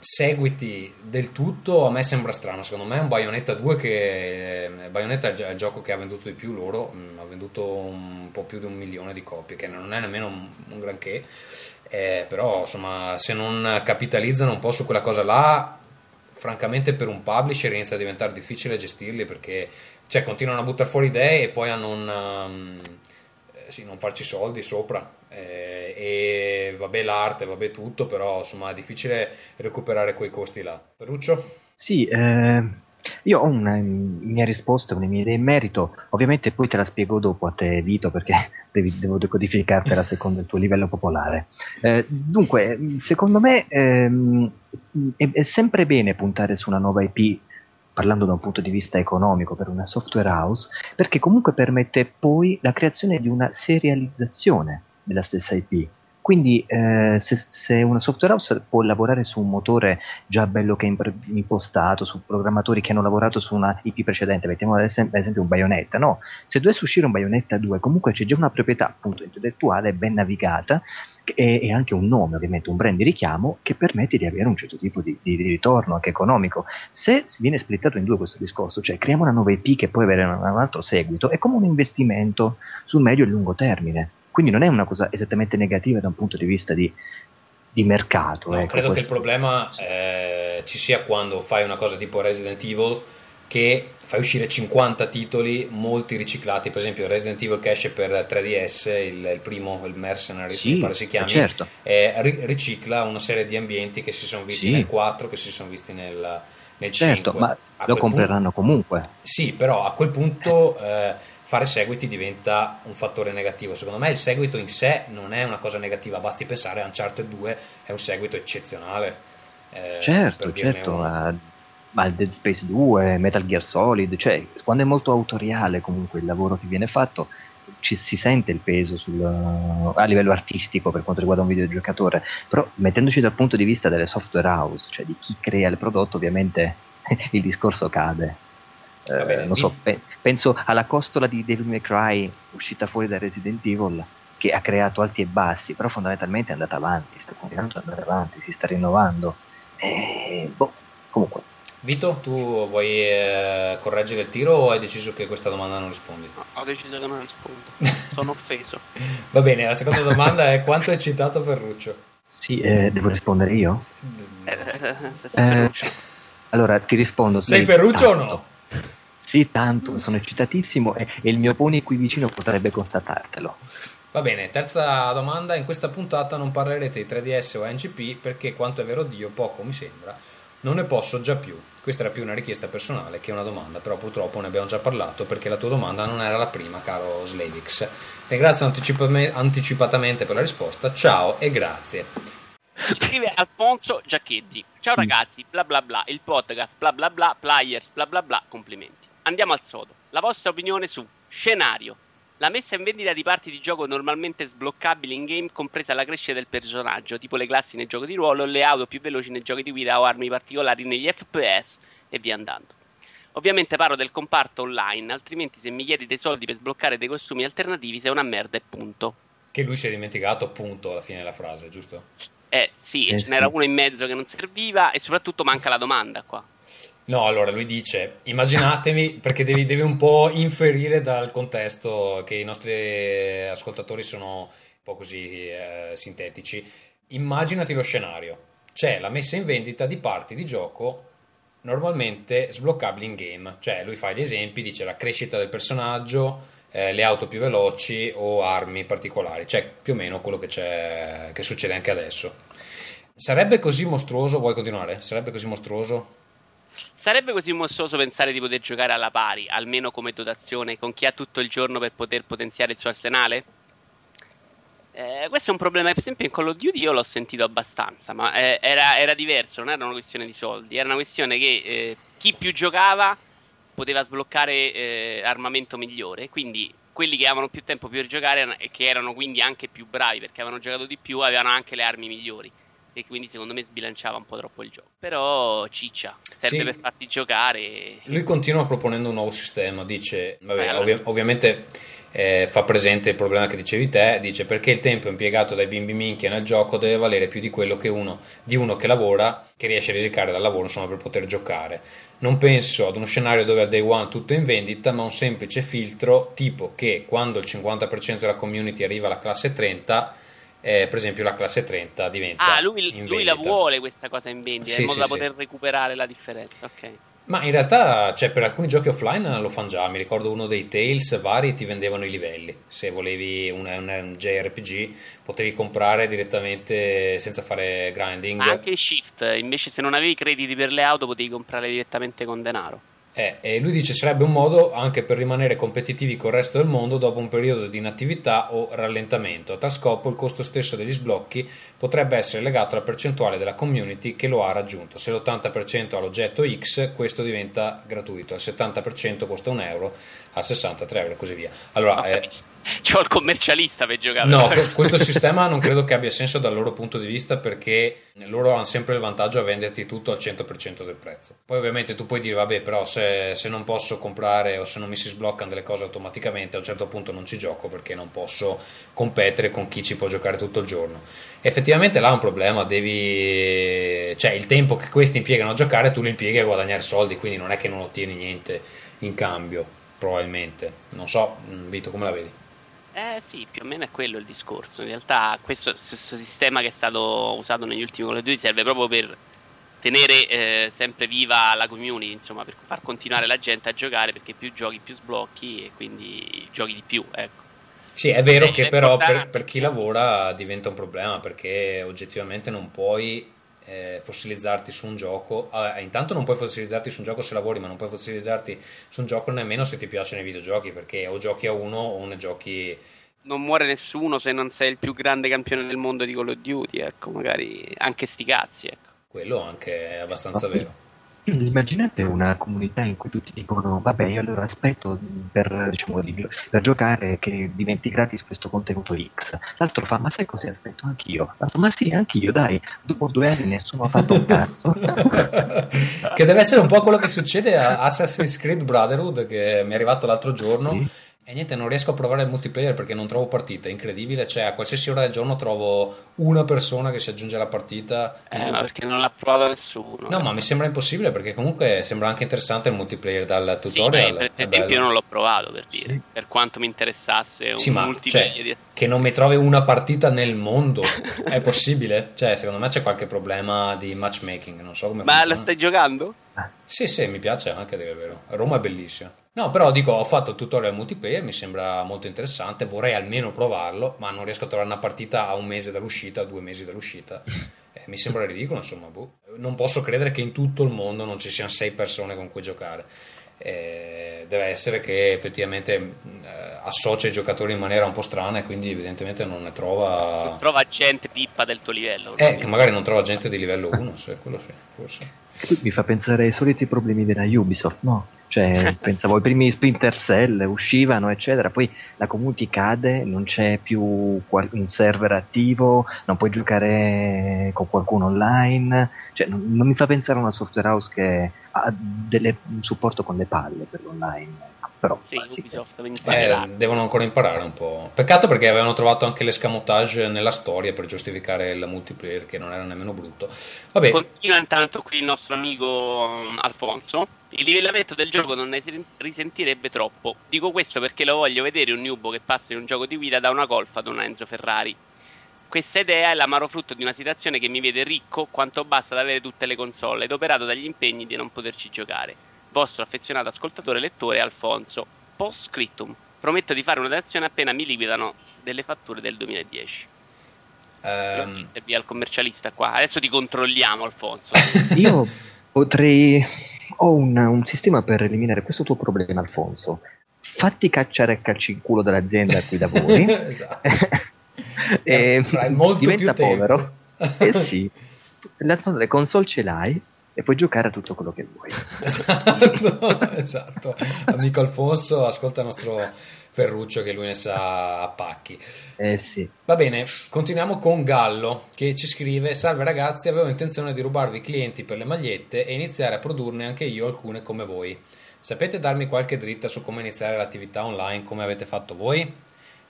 seguiti del tutto a me sembra strano secondo me è un Bayonetta 2 che eh, Bayonetta è il gioco che ha venduto di più loro mm, ha venduto un po' più di un milione di copie che non è nemmeno un, granché eh, però insomma se non capitalizzano un po' su quella cosa là francamente per un publisher inizia a diventare difficile gestirli perché cioè, continuano a buttare fuori idee e poi a non, um, sì, non farci soldi sopra. Eh, e vabbè l'arte, vabbè tutto, però insomma è difficile recuperare quei costi là. Ferruccio? Sì, eh, io ho una mia risposta, una mia idea in merito, ovviamente poi te la spiego dopo a te Vito perché devi, devo decodificartela secondo il tuo livello popolare. Eh, dunque, secondo me ehm, è, è, sempre bene puntare su una nuova IP parlando da un punto di vista economico per una software house perché comunque permette poi la creazione di una serializzazione della stessa IP quindi eh, se, se, una software house può lavorare su un motore già bello che è impostato, su programmatori che hanno lavorato su una IP precedente, mettiamo ad esempio un Bayonetta, no? Se dovesse uscire un Bayonetta 2, comunque c'è già una proprietà appunto intellettuale ben navigata e, e, anche un nome, ovviamente un brand di richiamo che permette di avere un certo tipo di, di, ritorno anche economico. Se viene splittato in due questo discorso, cioè creiamo una nuova IP che avere un, un altro seguito, è come un investimento sul medio e lungo termine quindi non è una cosa esattamente negativa da un punto di vista di, di mercato. No, ecco, credo che il problema eh, ci sia quando fai una cosa tipo Resident Evil che fai uscire 50 titoli, molti riciclati, per esempio Resident Evil che esce per 3DS, il, il primo, il Mercenary, sì, mi pare si chiami, certo. eh, ricicla una serie di ambienti che si sono visti sì. nel 4, che si sono visti nel, nel certo, 5. ma a lo compreranno punto, comunque. Sì, però a quel punto... Eh, fare seguiti diventa un fattore negativo. Secondo me il seguito in sé non è una cosa negativa, basti pensare a Uncharted 2 è un seguito eccezionale. Eh, certo, certo, un... a, a Dead Space 2, Metal Gear Solid, cioè quando è molto autoriale comunque il lavoro che viene fatto ci, si sente il peso sul, a livello artistico per quanto riguarda un videogiocatore, però mettendoci dal punto di vista delle software house, cioè di chi crea il prodotto, ovviamente il discorso cade. Eh, non so, pe- penso alla costola di Devil May Cry uscita fuori da Resident Evil che ha creato alti e bassi, però fondamentalmente è andata avanti, sta continuando ad andare avanti, si sta rinnovando. E, boh, comunque. Vito, tu vuoi eh, correggere il tiro o hai deciso che questa domanda non rispondi? No, ho deciso che non rispondo, sono offeso. Va bene, la seconda domanda è quanto è citato Ferruccio? Sì, eh, devo rispondere io? Eh, eh, allora ti rispondo. Sei Ferruccio o no? Sì, tanto, sono eccitatissimo e, e il mio pony qui vicino potrebbe constatartelo. Va bene, terza domanda. In questa puntata non parlerete di 3DS o NGP perché, quanto è vero Dio, poco mi sembra, non ne posso già più. Questa era più una richiesta personale che una domanda, però purtroppo ne abbiamo già parlato perché la tua domanda non era la prima, caro Slavix. Ringrazio anticipatamente per la risposta, ciao e grazie. Scrive Alfonso Giacchetti. Ciao ragazzi, bla bla bla, il podcast, bla bla bla, players, bla bla bla, complimenti. Andiamo al sodo. La vostra opinione su scenario. La messa in vendita di parti di gioco normalmente sbloccabili in game, compresa la crescita del personaggio, tipo le classi nel gioco di ruolo, le auto più veloci nei giochi di guida o armi particolari negli FPS e via andando. Ovviamente parlo del comparto online, altrimenti se mi chiedi dei soldi per sbloccare dei costumi alternativi sei una merda e punto. Che lui si è dimenticato appunto alla fine della frase, giusto? Eh sì, Eh, ce n'era sì. uno in mezzo che non serviva e soprattutto manca la domanda qua. No, allora lui dice, immaginatevi, perché devi, devi un po' inferire dal contesto che i nostri ascoltatori sono un po' così eh, sintetici. Immaginati lo scenario. C'è la messa in vendita di parti di gioco normalmente sbloccabili in game. Cioè lui fa gli esempi, dice la crescita del personaggio, eh, le auto più veloci o armi particolari. Cioè più o meno quello che, che succede anche adesso. Sarebbe così mostruoso, vuoi continuare? Sarebbe così mostruoso? Sarebbe così mostruoso pensare di poter giocare alla pari, almeno come dotazione, con chi ha tutto il giorno per poter potenziare il suo arsenale? Eh, questo è un problema, per esempio in Call of Duty io l'ho sentito abbastanza, ma eh, era, era diverso, non era una questione di soldi, era una questione che eh, chi più giocava poteva sbloccare eh, armamento migliore, quindi quelli che avevano più tempo per giocare e che erano quindi anche più bravi perché avevano giocato di più avevano anche le armi migliori e quindi secondo me sbilanciava un po' troppo il gioco. Però ciccia, serve Sì. per farti giocare. Lui continua proponendo un nuovo sistema, dice, vabbè, Eh, allora. ovvia- ovviamente eh, fa presente il problema che dicevi te, dice perché il tempo impiegato dai bimbi minchia nel gioco deve valere più di quello che uno, di uno che lavora, che riesce a risicare dal lavoro insomma per poter giocare. Non penso ad uno scenario dove al day one tutto è in vendita, ma un semplice filtro tipo che quando il 50% della community arriva alla classe 30, eh, per esempio la classe 30 diventa Ah, lui, lui la vuole questa cosa in vendita, Sì, in modo sì, da sì. poter recuperare la differenza. Ok. Ma in realtà, cioè, per alcuni giochi offline lo fanno già. Mi ricordo uno dei Tales vari ti vendevano i livelli. Se volevi un, un JRPG, potevi comprare direttamente senza fare grinding. Ma anche il shift, invece se non avevi crediti per le auto potevi comprare direttamente con denaro. Eh, e lui dice sarebbe un modo anche per rimanere competitivi col resto del mondo dopo un periodo di inattività o rallentamento. A tal scopo il costo stesso degli sblocchi potrebbe essere legato alla percentuale della community che lo ha raggiunto. Se l'80% ha l'oggetto X, questo diventa gratuito, al 70% costa un euro, al 60 3 euro e così via. Allora, Ho eh, capito. C'ho il commercialista per giocare. No, que- questo sistema non credo che abbia senso dal loro punto di vista perché loro hanno sempre il vantaggio a venderti tutto al 100% del prezzo. Poi ovviamente tu puoi dire, vabbè, però se, se non posso comprare o se non mi si sbloccano delle cose automaticamente, a un certo punto non ci gioco perché non posso competere con chi ci può giocare tutto il giorno. Effettivamente là è un problema, devi... cioè il tempo che questi impiegano a giocare tu lo impieghi a guadagnare soldi, quindi non è che non ottieni niente in cambio, probabilmente. Non so, mm, Vito, come la vedi? Eh sì, più o meno è quello il discorso. In realtà questo stesso sistema che è stato usato negli ultimi Call of Duty serve proprio per tenere eh, sempre viva la community, insomma, per far continuare la gente a giocare perché più giochi più sblocchi e quindi giochi di più, ecco. Sì, è vero Eh, che è però per, per chi lavora diventa un problema perché oggettivamente non puoi eh, fossilizzarti su un gioco. Ah, intanto non puoi fossilizzarti su un gioco se lavori, ma non puoi fossilizzarti su un gioco nemmeno se ti piacciono i videogiochi perché o giochi a uno o ne giochi. Non muore nessuno se non sei il più grande campione del mondo di Call of Duty, ecco, magari anche sti cazzi, ecco. Quello anche è abbastanza Ma- Immaginate una comunità in cui tutti dicono vabbè io allora aspetto per, diciamo, di- per giocare che diventi gratis questo contenuto X l'altro fa ma sai così aspetto anch'io l'altro ma sì anch'io dai dopo due anni nessuno ha fatto un cazzo che deve essere un po' quello che succede a Assassin's Creed Brotherhood che mi è arrivato l'altro giorno. Sì. E niente, non riesco a provare il multiplayer perché non trovo partita, è incredibile. Cioè, a qualsiasi ora del giorno trovo una persona che si aggiunge alla partita. Eh, ma perché non l'ha provato nessuno. No, ma mi sembra impossibile perché comunque sembra anche interessante il multiplayer dal Sì, tutorial. ma per è esempio bello. io non l'ho provato per dire, Sì. per quanto mi interessasse un Sì, ma multiplayer cioè, di che non mi trovi una partita nel mondo è possibile? Cioè, secondo me c'è qualche problema di matchmaking, non so come Ma la funziona. stai giocando? Sì, sì, mi piace anche dire vero. Roma è bellissima. No, però dico, ho fatto il tutorial multiplayer, mi sembra molto interessante, vorrei almeno provarlo, ma non riesco a trovare una partita a un mese dall'uscita, a due mesi dall'uscita. Eh, mi sembra ridicolo, insomma, boh. Non posso credere che in tutto il mondo non ci siano sei persone con cui giocare. Eh, deve essere che effettivamente mh, eh, associa i giocatori in maniera un po' strana e quindi evidentemente non ne trova... Trova gente pippa del tuo livello. Eh, che magari non trova gente di livello 1, se quello sì, forse. Mi fa pensare ai soliti problemi della Ubisoft no? cioè pensavo ai primi Splinter Cell uscivano eccetera poi la community cade non c'è più un server attivo non puoi giocare con qualcuno online cioè non, non mi fa pensare a una software house che ha delle- un supporto con le palle per l'online. Però Sì, basiche. Ubisoft in Eh, devono ancora imparare un po'. Peccato perché avevano trovato anche l'escamotage nella storia per giustificare il multiplayer, che non era nemmeno brutto. Vabbè, Continua intanto qui il nostro amico um, Alfonso. Il livellamento del gioco non ne risentirebbe troppo. Dico questo perché lo voglio vedere un nubo che passa in un gioco di guida da una Golf ad una Enzo Ferrari. Questa idea è l'amaro frutto di una situazione che mi vede ricco quanto basta ad avere tutte le console ed operato dagli impegni di non poterci giocare. Vostro affezionato ascoltatore e lettore Alfonso. Post scriptum. Prometto di fare una donazione appena mi liquidano delle fatture del 2010. ehm, E via al commercialista qua. Adesso ti controlliamo, Alfonso. Io potrei. Ho un, un sistema per eliminare questo tuo problema, Alfonso. Fatti cacciare a calci in culo dall'azienda a cui lavori. esatto. e molto diventa più tempo. povero. Eh sì, la le console ce l'hai e puoi giocare a tutto quello che vuoi. esatto, esatto. Amico Alfonso, ascolta il nostro Ferruccio che lui ne sa a pacchi. Eh sì. Va bene, continuiamo con Gallo che ci scrive: Salve ragazzi, avevo intenzione di rubarvi clienti per le magliette e iniziare a produrne anche io alcune come voi. Sapete darmi qualche dritta su come iniziare l'attività online come avete fatto voi?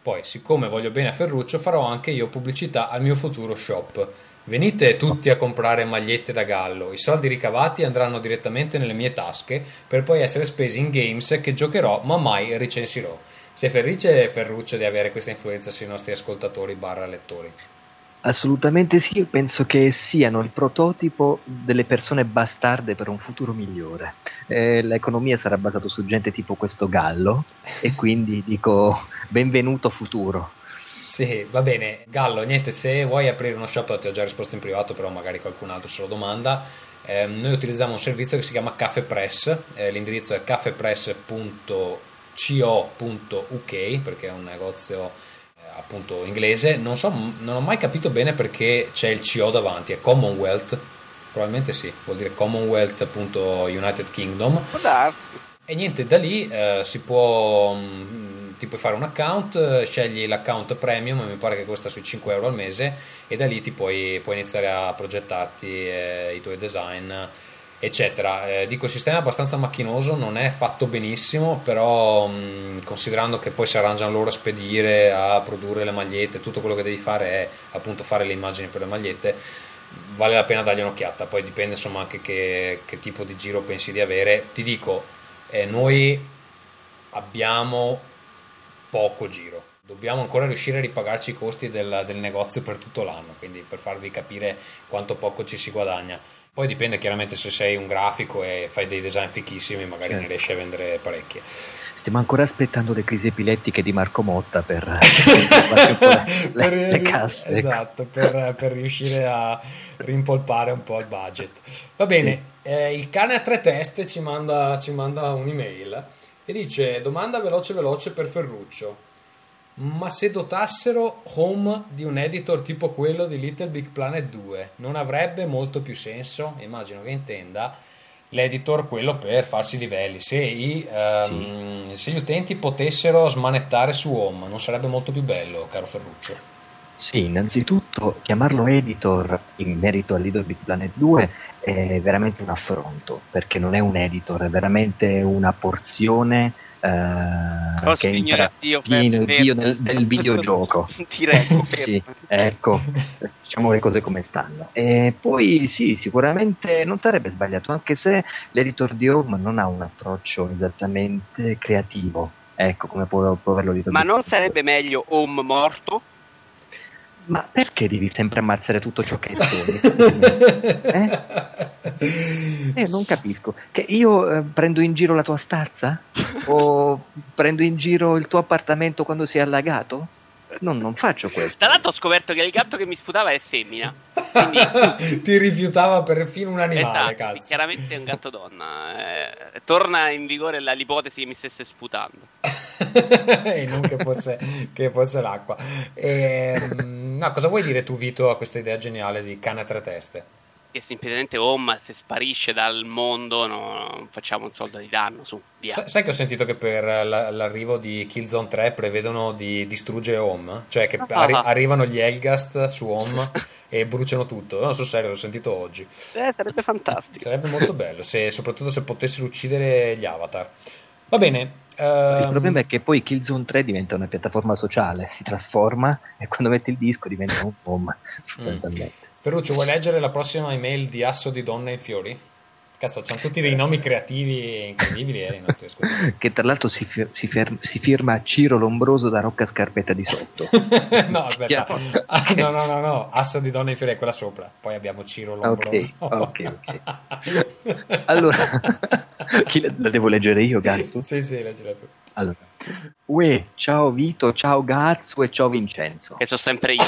Poi, siccome voglio bene a Ferruccio, farò anche io pubblicità al mio futuro shop. Venite tutti a comprare magliette da Gallo, i soldi ricavati andranno direttamente nelle mie tasche per poi essere spesi in games che giocherò ma mai recensirò. Sei felice Ferruccio di avere questa influenza sui nostri ascoltatori barra lettori? Assolutamente sì, io penso che siano il prototipo delle persone bastarde per un futuro migliore. Eh, l'economia sarà basata su gente tipo questo gallo e quindi dico benvenuto futuro. Sì, va bene. Gallo, niente, se vuoi aprire uno shop, ti ho già risposto in privato, però magari qualcun altro se lo domanda. Eh, noi utilizziamo un servizio che si chiama Caffè Press, eh, l'indirizzo è caffepress.co.uk perché è un negozio eh, appunto inglese. Non so, non ho mai capito bene perché c'è il CO davanti, è Commonwealth. Probabilmente sì, vuol dire Commonwealth.United Kingdom. Può darsi. E niente, da lì eh, si può, mh, ti puoi fare un account, eh, scegli l'account premium, mi pare che costa sui 5 euro al mese, e da lì ti puoi, puoi iniziare a progettarti eh, i tuoi design, eccetera. Eh, dico, il sistema è abbastanza macchinoso, non è fatto benissimo, però mh, considerando che poi si arrangiano loro a spedire, a produrre le magliette, tutto quello che devi fare è appunto fare le immagini per le magliette, vale la pena dargli un'occhiata. Poi dipende insomma anche che, che tipo di giro pensi di avere. Ti dico, eh, noi abbiamo poco giro. Dobbiamo ancora riuscire a ripagarci i costi del, del negozio per tutto l'anno, quindi per farvi capire quanto poco ci si guadagna. Poi dipende chiaramente se sei un grafico e fai dei design fichissimi, magari ne Certo. riesci a vendere parecchie. Stiamo ancora aspettando le crisi epilettiche di Marco Motta per po' le, Per- le casse. ecco. Esatto, per, per riuscire a rimpolpare un po' il budget. Va bene, eh, il cane a tre teste ci manda, ci manda un'email e dice domanda veloce veloce per Ferruccio. Ma se dotassero Home di un editor tipo quello di Little Big Planet 2, non avrebbe molto più senso? Immagino che intenda l'editor quello per farsi livelli. Se, i, ehm, se gli utenti potessero smanettare su Home, non sarebbe molto più bello, caro Ferruccio? Sì, innanzitutto chiamarlo editor in merito a Little Big Planet 2 è veramente un affronto, perché non è un editor, è veramente una porzione eh, Oh, che entra Dio, pieno Dio nel, del videogioco. Ti prego, sì, ecco, diciamo le cose come stanno. E poi sì, sicuramente non sarebbe sbagliato, anche se l'editor di Home non ha un approccio esattamente creativo. Ecco come può, può averlo Little Ma Big non Planet 2. sarebbe meglio Home morto? Ma perché devi sempre ammazzare tutto ciò che è Sony? Eh? Eh, non capisco. Che io eh, prendo in giro la tua stanza? O prendo in giro il tuo appartamento quando sei allagato? Non, non faccio questo. Tra l'altro ho scoperto che il gatto che mi sputava è femmina. Quindi, Ti rifiutava perfino un animale, esatto, cazzo. chiaramente è un gatto donna. Eh, torna in vigore la- l'ipotesi che mi stesse sputando. e non che fosse, che fosse l'acqua. Ehm, no, cosa vuoi dire tu, Vito, a questa idea geniale di cane a tre teste? Che semplicemente Home se sparisce dal mondo no, non facciamo un soldo di danno, su, via. Sa- sai che ho sentito che per l- l'arrivo di Killzone 3 prevedono di distruggere Home? Cioè che arri- Ah. arrivano gli Elgast su Home e bruciano tutto. No, sul serio, l'ho sentito oggi. Eh, sarebbe fantastico. Sarebbe molto bello, se- soprattutto se potessero uccidere gli avatar. Va bene, Il problema è che poi Killzone 3 diventa una piattaforma sociale, si trasforma e quando metti il disco diventa un home, fondamentalmente. Mm. Ferruccio, vuoi leggere la prossima email di Asso di Donne e Fiori? Cazzo, c'hanno tutti dei nomi creativi e incredibili eh, i nostri ascoltatori. Che tra l'altro si, fir- si, fer- si firma Ciro Lombroso da Rocca Scarpetta di sotto. no, aspetta. Ah, no, no, no, no. Asso di Donne e Fiori è quella sopra. Poi abbiamo Ciro Lombroso. Ok, ok, ok. allora, chi la, devo leggere io, Gazzo? sì, sì, leggila tu. Allora, Uè, ciao Vito, ciao Gazzo e ciao Vincenzo. Che so sempre io,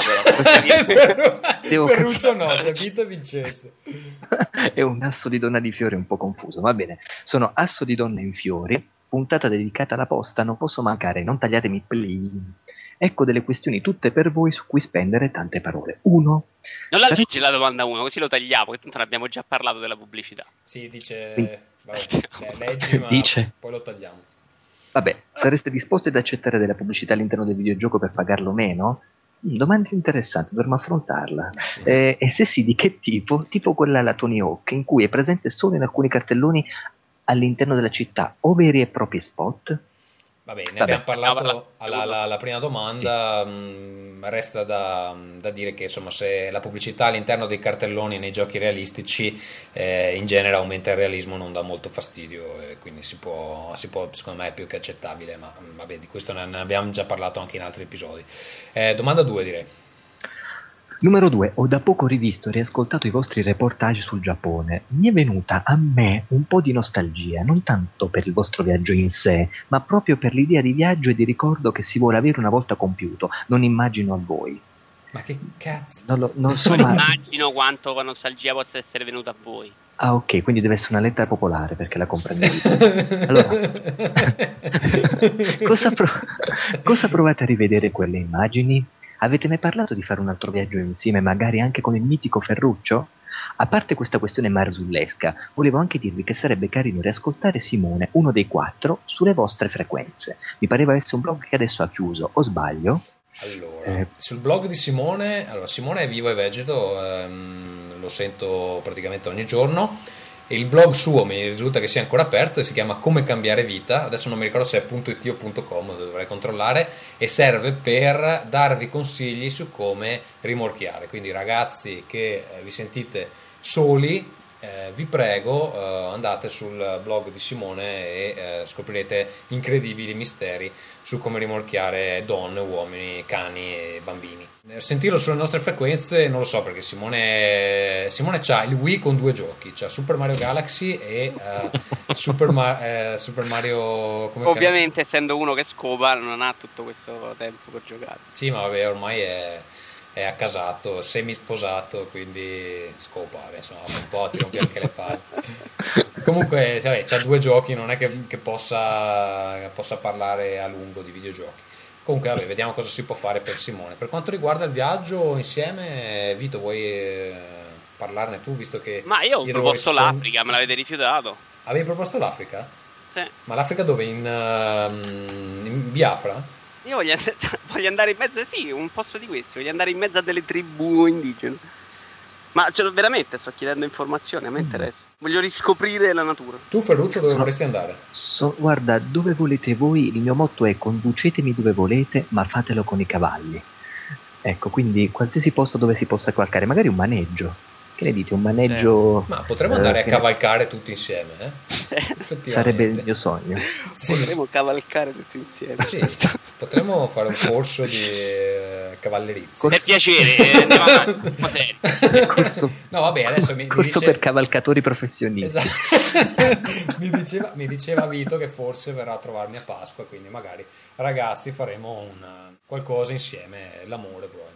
però. Devo Ferruccio no, c'è Vito e Vincenzo. È un asso di donna di fiori un po' confuso, va bene. Sono asso di donna in fiori, puntata dedicata alla posta, non posso mancare, non tagliatemi please. Ecco delle questioni tutte per voi su cui spendere tante parole. Uno. Non la leggi la domanda 1, così lo tagliamo, che tanto ne abbiamo già parlato della pubblicità. Sì, dice... Vabbè, leggi, ma dice... poi lo tagliamo. Vabbè, sareste disposti ad accettare della pubblicità all'interno del videogioco per pagarlo meno? Mm, domanda interessante, dovremmo affrontarla. Eh, e se sì, di che tipo? Tipo quella alla Tony Hawk, in cui è presente solo in alcuni cartelloni all'interno della città, o veri e propri spot? Va bene, ne Vabbè. abbiamo parlato alla, alla, alla prima domanda, sì. mh, resta da, da, dire che insomma, se la pubblicità all'interno dei cartelloni nei giochi realistici eh, in genere aumenta il realismo non dà molto fastidio e quindi si può, si può, secondo me è più che accettabile, ma vabbè di questo ne, ne abbiamo già parlato anche in altri episodi. Eh, domanda 2 direi. Numero 2. Ho da poco rivisto e riascoltato i vostri reportage sul Giappone. Mi è venuta a me un po' di nostalgia, non tanto per il vostro viaggio in sé, ma proprio per l'idea di viaggio e di ricordo che si vuole avere una volta compiuto. Non immagino a voi. Ma che cazzo? Non, lo, non so non immagino quanto la nostalgia possa essere venuta a voi. Ah, ok, quindi deve essere una lettera popolare perché la comprendete. allora, cosa, pro- cosa provate a rivedere quelle immagini? Avete mai parlato di fare un altro viaggio insieme, magari anche con il mitico Ferruccio? A parte questa questione marzullesca, volevo anche dirvi che sarebbe carino riascoltare Simone, uno dei quattro, sulle vostre frequenze. Mi pareva essere un blog che adesso ha chiuso, o sbaglio? Allora, eh. sul blog di Simone, allora Simone è vivo e vegeto, ehm, lo sento praticamente ogni giorno il blog suo mi risulta che sia ancora aperto e si chiama Come cambiare vita, adesso non mi ricordo se è .it o .com, dovrei controllare, e serve per darvi consigli su come rimorchiare. Quindi ragazzi che eh, vi sentite soli, eh, vi prego eh, andate sul blog di Simone e eh, scoprirete incredibili misteri su come rimorchiare donne, uomini, cani e bambini. Eh, sentirlo sulle nostre frequenze non lo so perché Simone, Simone ha il Wii con due giochi, c'ha Super Mario Galaxy e uh, Super, Ma- Super, Mario... Ovviamente essendo uno che scopa non ha tutto questo tempo per giocare. Sì ma vabbè ormai è è accasato, semi sposato, quindi scopa, insomma, un po' ti rompi anche le palle. Comunque, vabbè, c'ha due giochi, non è che, che possa, possa, parlare a lungo di videogiochi. Comunque, vabbè, vediamo cosa si può fare per Simone. Per quanto riguarda il viaggio insieme, Vito, vuoi eh, parlarne tu, visto che... Ma io ho proposto rispond- l'Africa, me l'avete rifiutato. Avevi proposto l'Africa? Sì. Ma l'Africa dove? In, uh, in Biafra? Io voglio, voglio, andare in mezzo, sì, un posto di questi, voglio andare in mezzo a delle tribù indigene. Ma cioè, veramente sto chiedendo informazioni, a me mm. interessa. Voglio riscoprire la natura. Tu Ferruccio dove vorresti andare? So, guarda, dove volete voi, il mio motto è conducetemi dove volete, ma fatelo con i cavalli. Ecco, quindi qualsiasi posto dove si possa cavalcare, magari un maneggio. Che ne dite? Un maneggio. Eh, ma potremmo andare eh, a cavalcare tutti insieme, eh? Sarebbe il mio sogno. Sì. Potremmo cavalcare tutti insieme. Sì, potremmo fare un corso di eh, cavallerizia. Per piacere, eh, andiamo avanti. corso, no, vabbè, adesso mi, corso mi dice... per cavalcatori professionisti. Esatto. mi, diceva, mi, diceva, Vito che forse verrà a trovarmi a Pasqua, quindi magari ragazzi faremo una, qualcosa insieme, l'amore probabilmente.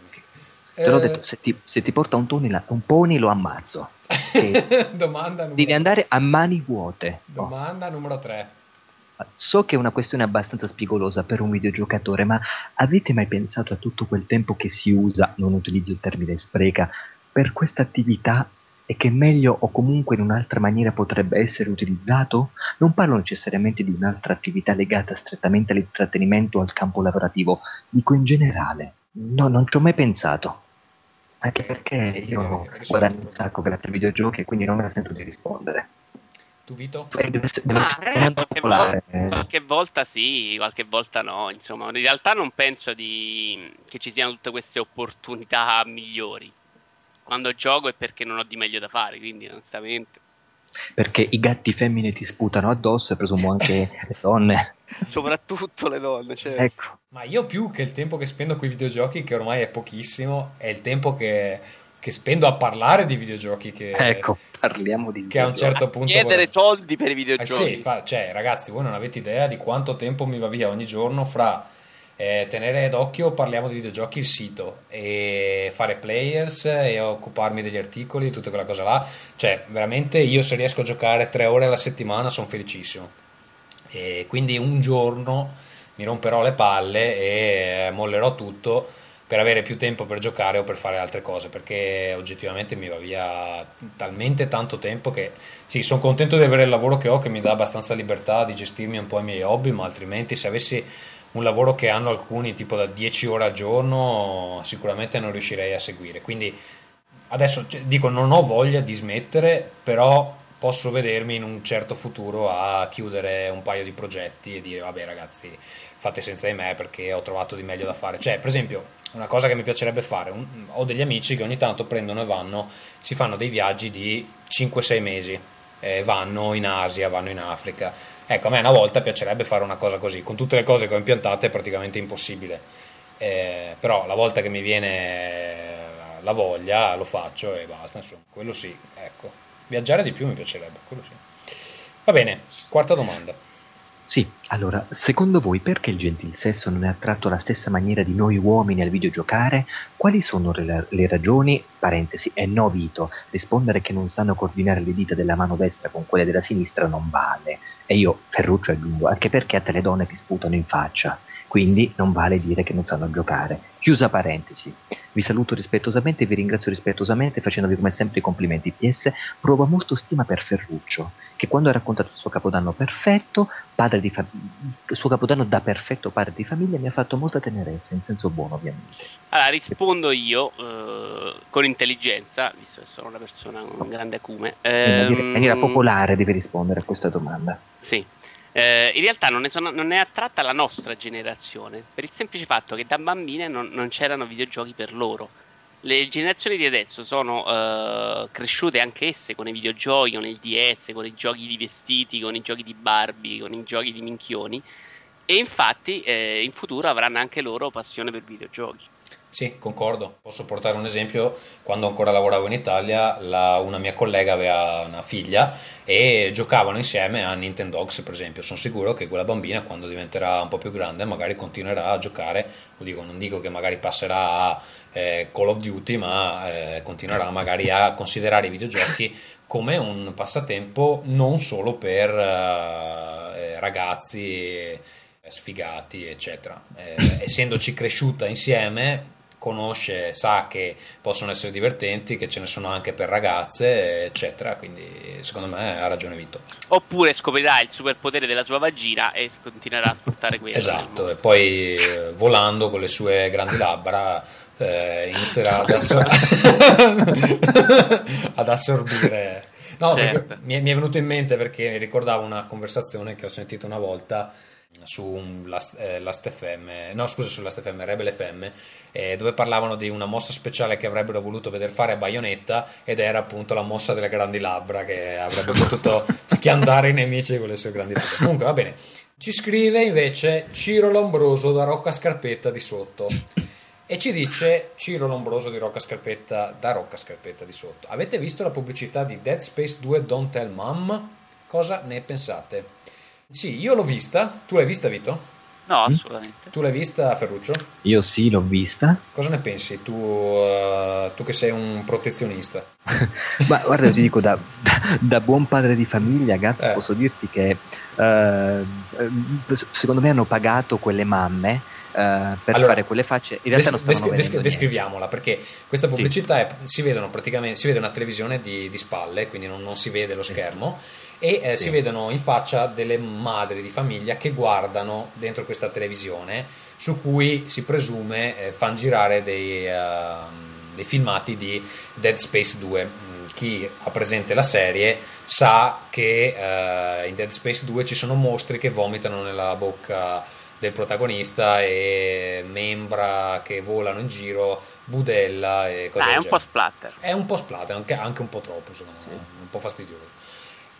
Te l'ho detto, se ti, se ti porta un, toni, un pony lo ammazzo. Domanda numero Devi andare a mani vuote. Domanda oh. numero 3. So che è una questione abbastanza spigolosa per un videogiocatore, ma avete mai pensato a tutto quel tempo che si usa, non utilizzo il termine spreca, per questa attività e che meglio o comunque in un'altra maniera potrebbe essere utilizzato? Non parlo necessariamente di un'altra attività legata strettamente all'intrattenimento o al campo lavorativo, dico in generale. No, non ci ho mai pensato. Anche perché io guadagno un sacco grazie ai videogiochi e quindi non me la sento di rispondere. Tu Vito? Eh, Deve essere, deve Ah, essere eh, qualche, volta, qualche volta sì, qualche volta no. Insomma, in realtà non penso di... che ci siano tutte queste opportunità migliori. Quando gioco è perché non ho di meglio da fare, quindi onestamente. Perché i gatti femmine ti sputano addosso e presumo anche le donne. Soprattutto le donne, cioè. Ecco. Ma io più che il tempo che spendo con i videogiochi, che ormai è pochissimo, è il tempo che, che spendo a parlare di videogiochi che, Ecco, parliamo di che a un certo punto... Chiedere guarda- soldi per i Eh videogiochi. sì, fa- cioè, ragazzi, voi non avete idea di quanto tempo mi va via ogni giorno fra eh, tenere d'occhio, parliamo di videogiochi, il sito, e fare players e occuparmi degli articoli, tutta quella cosa là. Cioè, veramente io se riesco a giocare tre ore alla settimana sono felicissimo. E quindi un giorno mi romperò le palle e eh, mollerò tutto per avere più tempo per giocare o per fare altre cose perché oggettivamente mi va via talmente tanto tempo che sì, sono contento di avere il lavoro che ho che mi dà abbastanza libertà di gestirmi un po' i miei hobby, ma altrimenti se avessi un lavoro che hanno alcuni tipo da 10 ore al giorno sicuramente non riuscirei a seguire. Quindi adesso cioè, dico non ho voglia di smettere, però posso vedermi in un certo futuro a chiudere un paio di progetti e dire vabbè ragazzi fate senza di me perché ho trovato di meglio da fare. Cioè, per esempio, una cosa che mi piacerebbe fare, un- ho degli amici che ogni tanto prendono e vanno, si fanno dei viaggi di 5-6 mesi, eh, vanno in Asia, vanno in Africa. Ecco, a me una volta piacerebbe fare una cosa così, con tutte le cose che ho impiantate è praticamente impossibile. Eh, però la volta che mi viene la voglia lo faccio e basta, insomma, quello sì, ecco. Viaggiare di più mi piacerebbe, quello sì. Va bene, quarta domanda. Sì, allora, secondo voi perché il gentil sesso non è attratto alla stessa maniera di noi uomini al videogiocare? Quali sono le, le ragioni? Parentesi, è no Vito, rispondere che non sanno coordinare le dita della mano destra con quelle della sinistra non vale. E io, Ferruccio, aggiungo, anche perché a te le donne ti sputano in faccia, quindi non vale dire che non sanno giocare. Chiusa parentesi. Vi saluto rispettosamente e vi ringrazio rispettosamente facendovi come sempre i complimenti. PS, provo molto stima per Ferruccio, che quando ha raccontato il suo capodanno perfetto, padre di fa- il suo capodanno da perfetto padre di famiglia, mi ha fatto molta tenerezza, in senso buono ovviamente. Allora, rispondo io eh, con intelligenza, visto che sono una persona con un grande acume. In maniera, in maniera Ehm, popolare devi rispondere a questa domanda. Sì. Eh, in realtà non, sono- non è attratta la nostra generazione, per il semplice fatto che da bambine non, non c'erano videogiochi per loro. Le generazioni di adesso sono eh, cresciute anche esse con i videogiochi, con il DS, con i giochi di vestiti, con i giochi di Barbie, con i giochi di minchioni. E infatti eh, in futuro avranno anche loro passione per videogiochi. Sì, concordo. Posso portare un esempio. Quando ancora lavoravo in Italia, la- una mia collega aveva una figlia e giocavano insieme a Nintendogs, per esempio. Sono sicuro che quella bambina, quando diventerà un po' più grande, magari continuerà a giocare. Dico, non dico che magari passerà a eh, Call of Duty, ma eh, continuerà magari a considerare i videogiochi come un passatempo non solo per eh, eh, ragazzi eh, sfigati, eccetera. Eh, essendoci cresciuta insieme, conosce, sa che possono essere divertenti, che ce ne sono anche per ragazze, eccetera. Quindi, secondo me, ha ragione Vito. Oppure scoprirà il superpotere della sua vagina e continuerà a sfruttare quello. Esatto, e poi eh, volando con le sue grandi labbra eh, inizierà ad, assor- ad assorbire. No, Certo. mi è, mi è venuto in mente perché mi ricordavo una conversazione che ho sentito una volta su Last, eh, Last FM, no scusa su Last FM, Rebel FM, eh, dove parlavano di una mossa speciale che avrebbero voluto vedere fare a Bayonetta ed era appunto la mossa delle grandi labbra che avrebbe potuto schiantare i nemici con le sue grandi labbra. Comunque va bene. Ci scrive invece Ciro Lombroso da Rocca Scarpetta di sotto e ci dice Ciro Lombroso di Rocca Scarpetta da Rocca Scarpetta di sotto. Avete visto la pubblicità di Dead Space 2 Don't Tell Mom? Cosa ne pensate? Sì, io l'ho vista. Tu l'hai vista, Vito? No, assolutamente. Tu l'hai vista, Ferruccio? Io sì, l'ho vista. Cosa ne pensi tu, eh, tu che sei un protezionista? Ma guarda, ti dico, da, da- da buon padre di famiglia, Gazzo, Eh. posso dirti che eh, secondo me hanno pagato quelle mamme eh, per Allora, fare quelle facce. In realtà non Des- stavano des- des- descriviamola perché questa Sì. pubblicità è- si vedono praticamente si vede una televisione di, di spalle, quindi non, non si vede lo schermo. E eh, Sì. si vedono in faccia delle madri di famiglia che guardano dentro questa televisione su cui si presume eh, fanno girare dei, ehm, dei filmati di Dead Space 2, mh, chi ha presente la serie sa che eh, in Dead Space 2 ci sono mostri che vomitano nella bocca del protagonista e membra che volano in giro, budella e cose Ah, è un po' genere. splatter. È un po' splatter, anche, anche un po' troppo, secondo me, un po' fastidioso.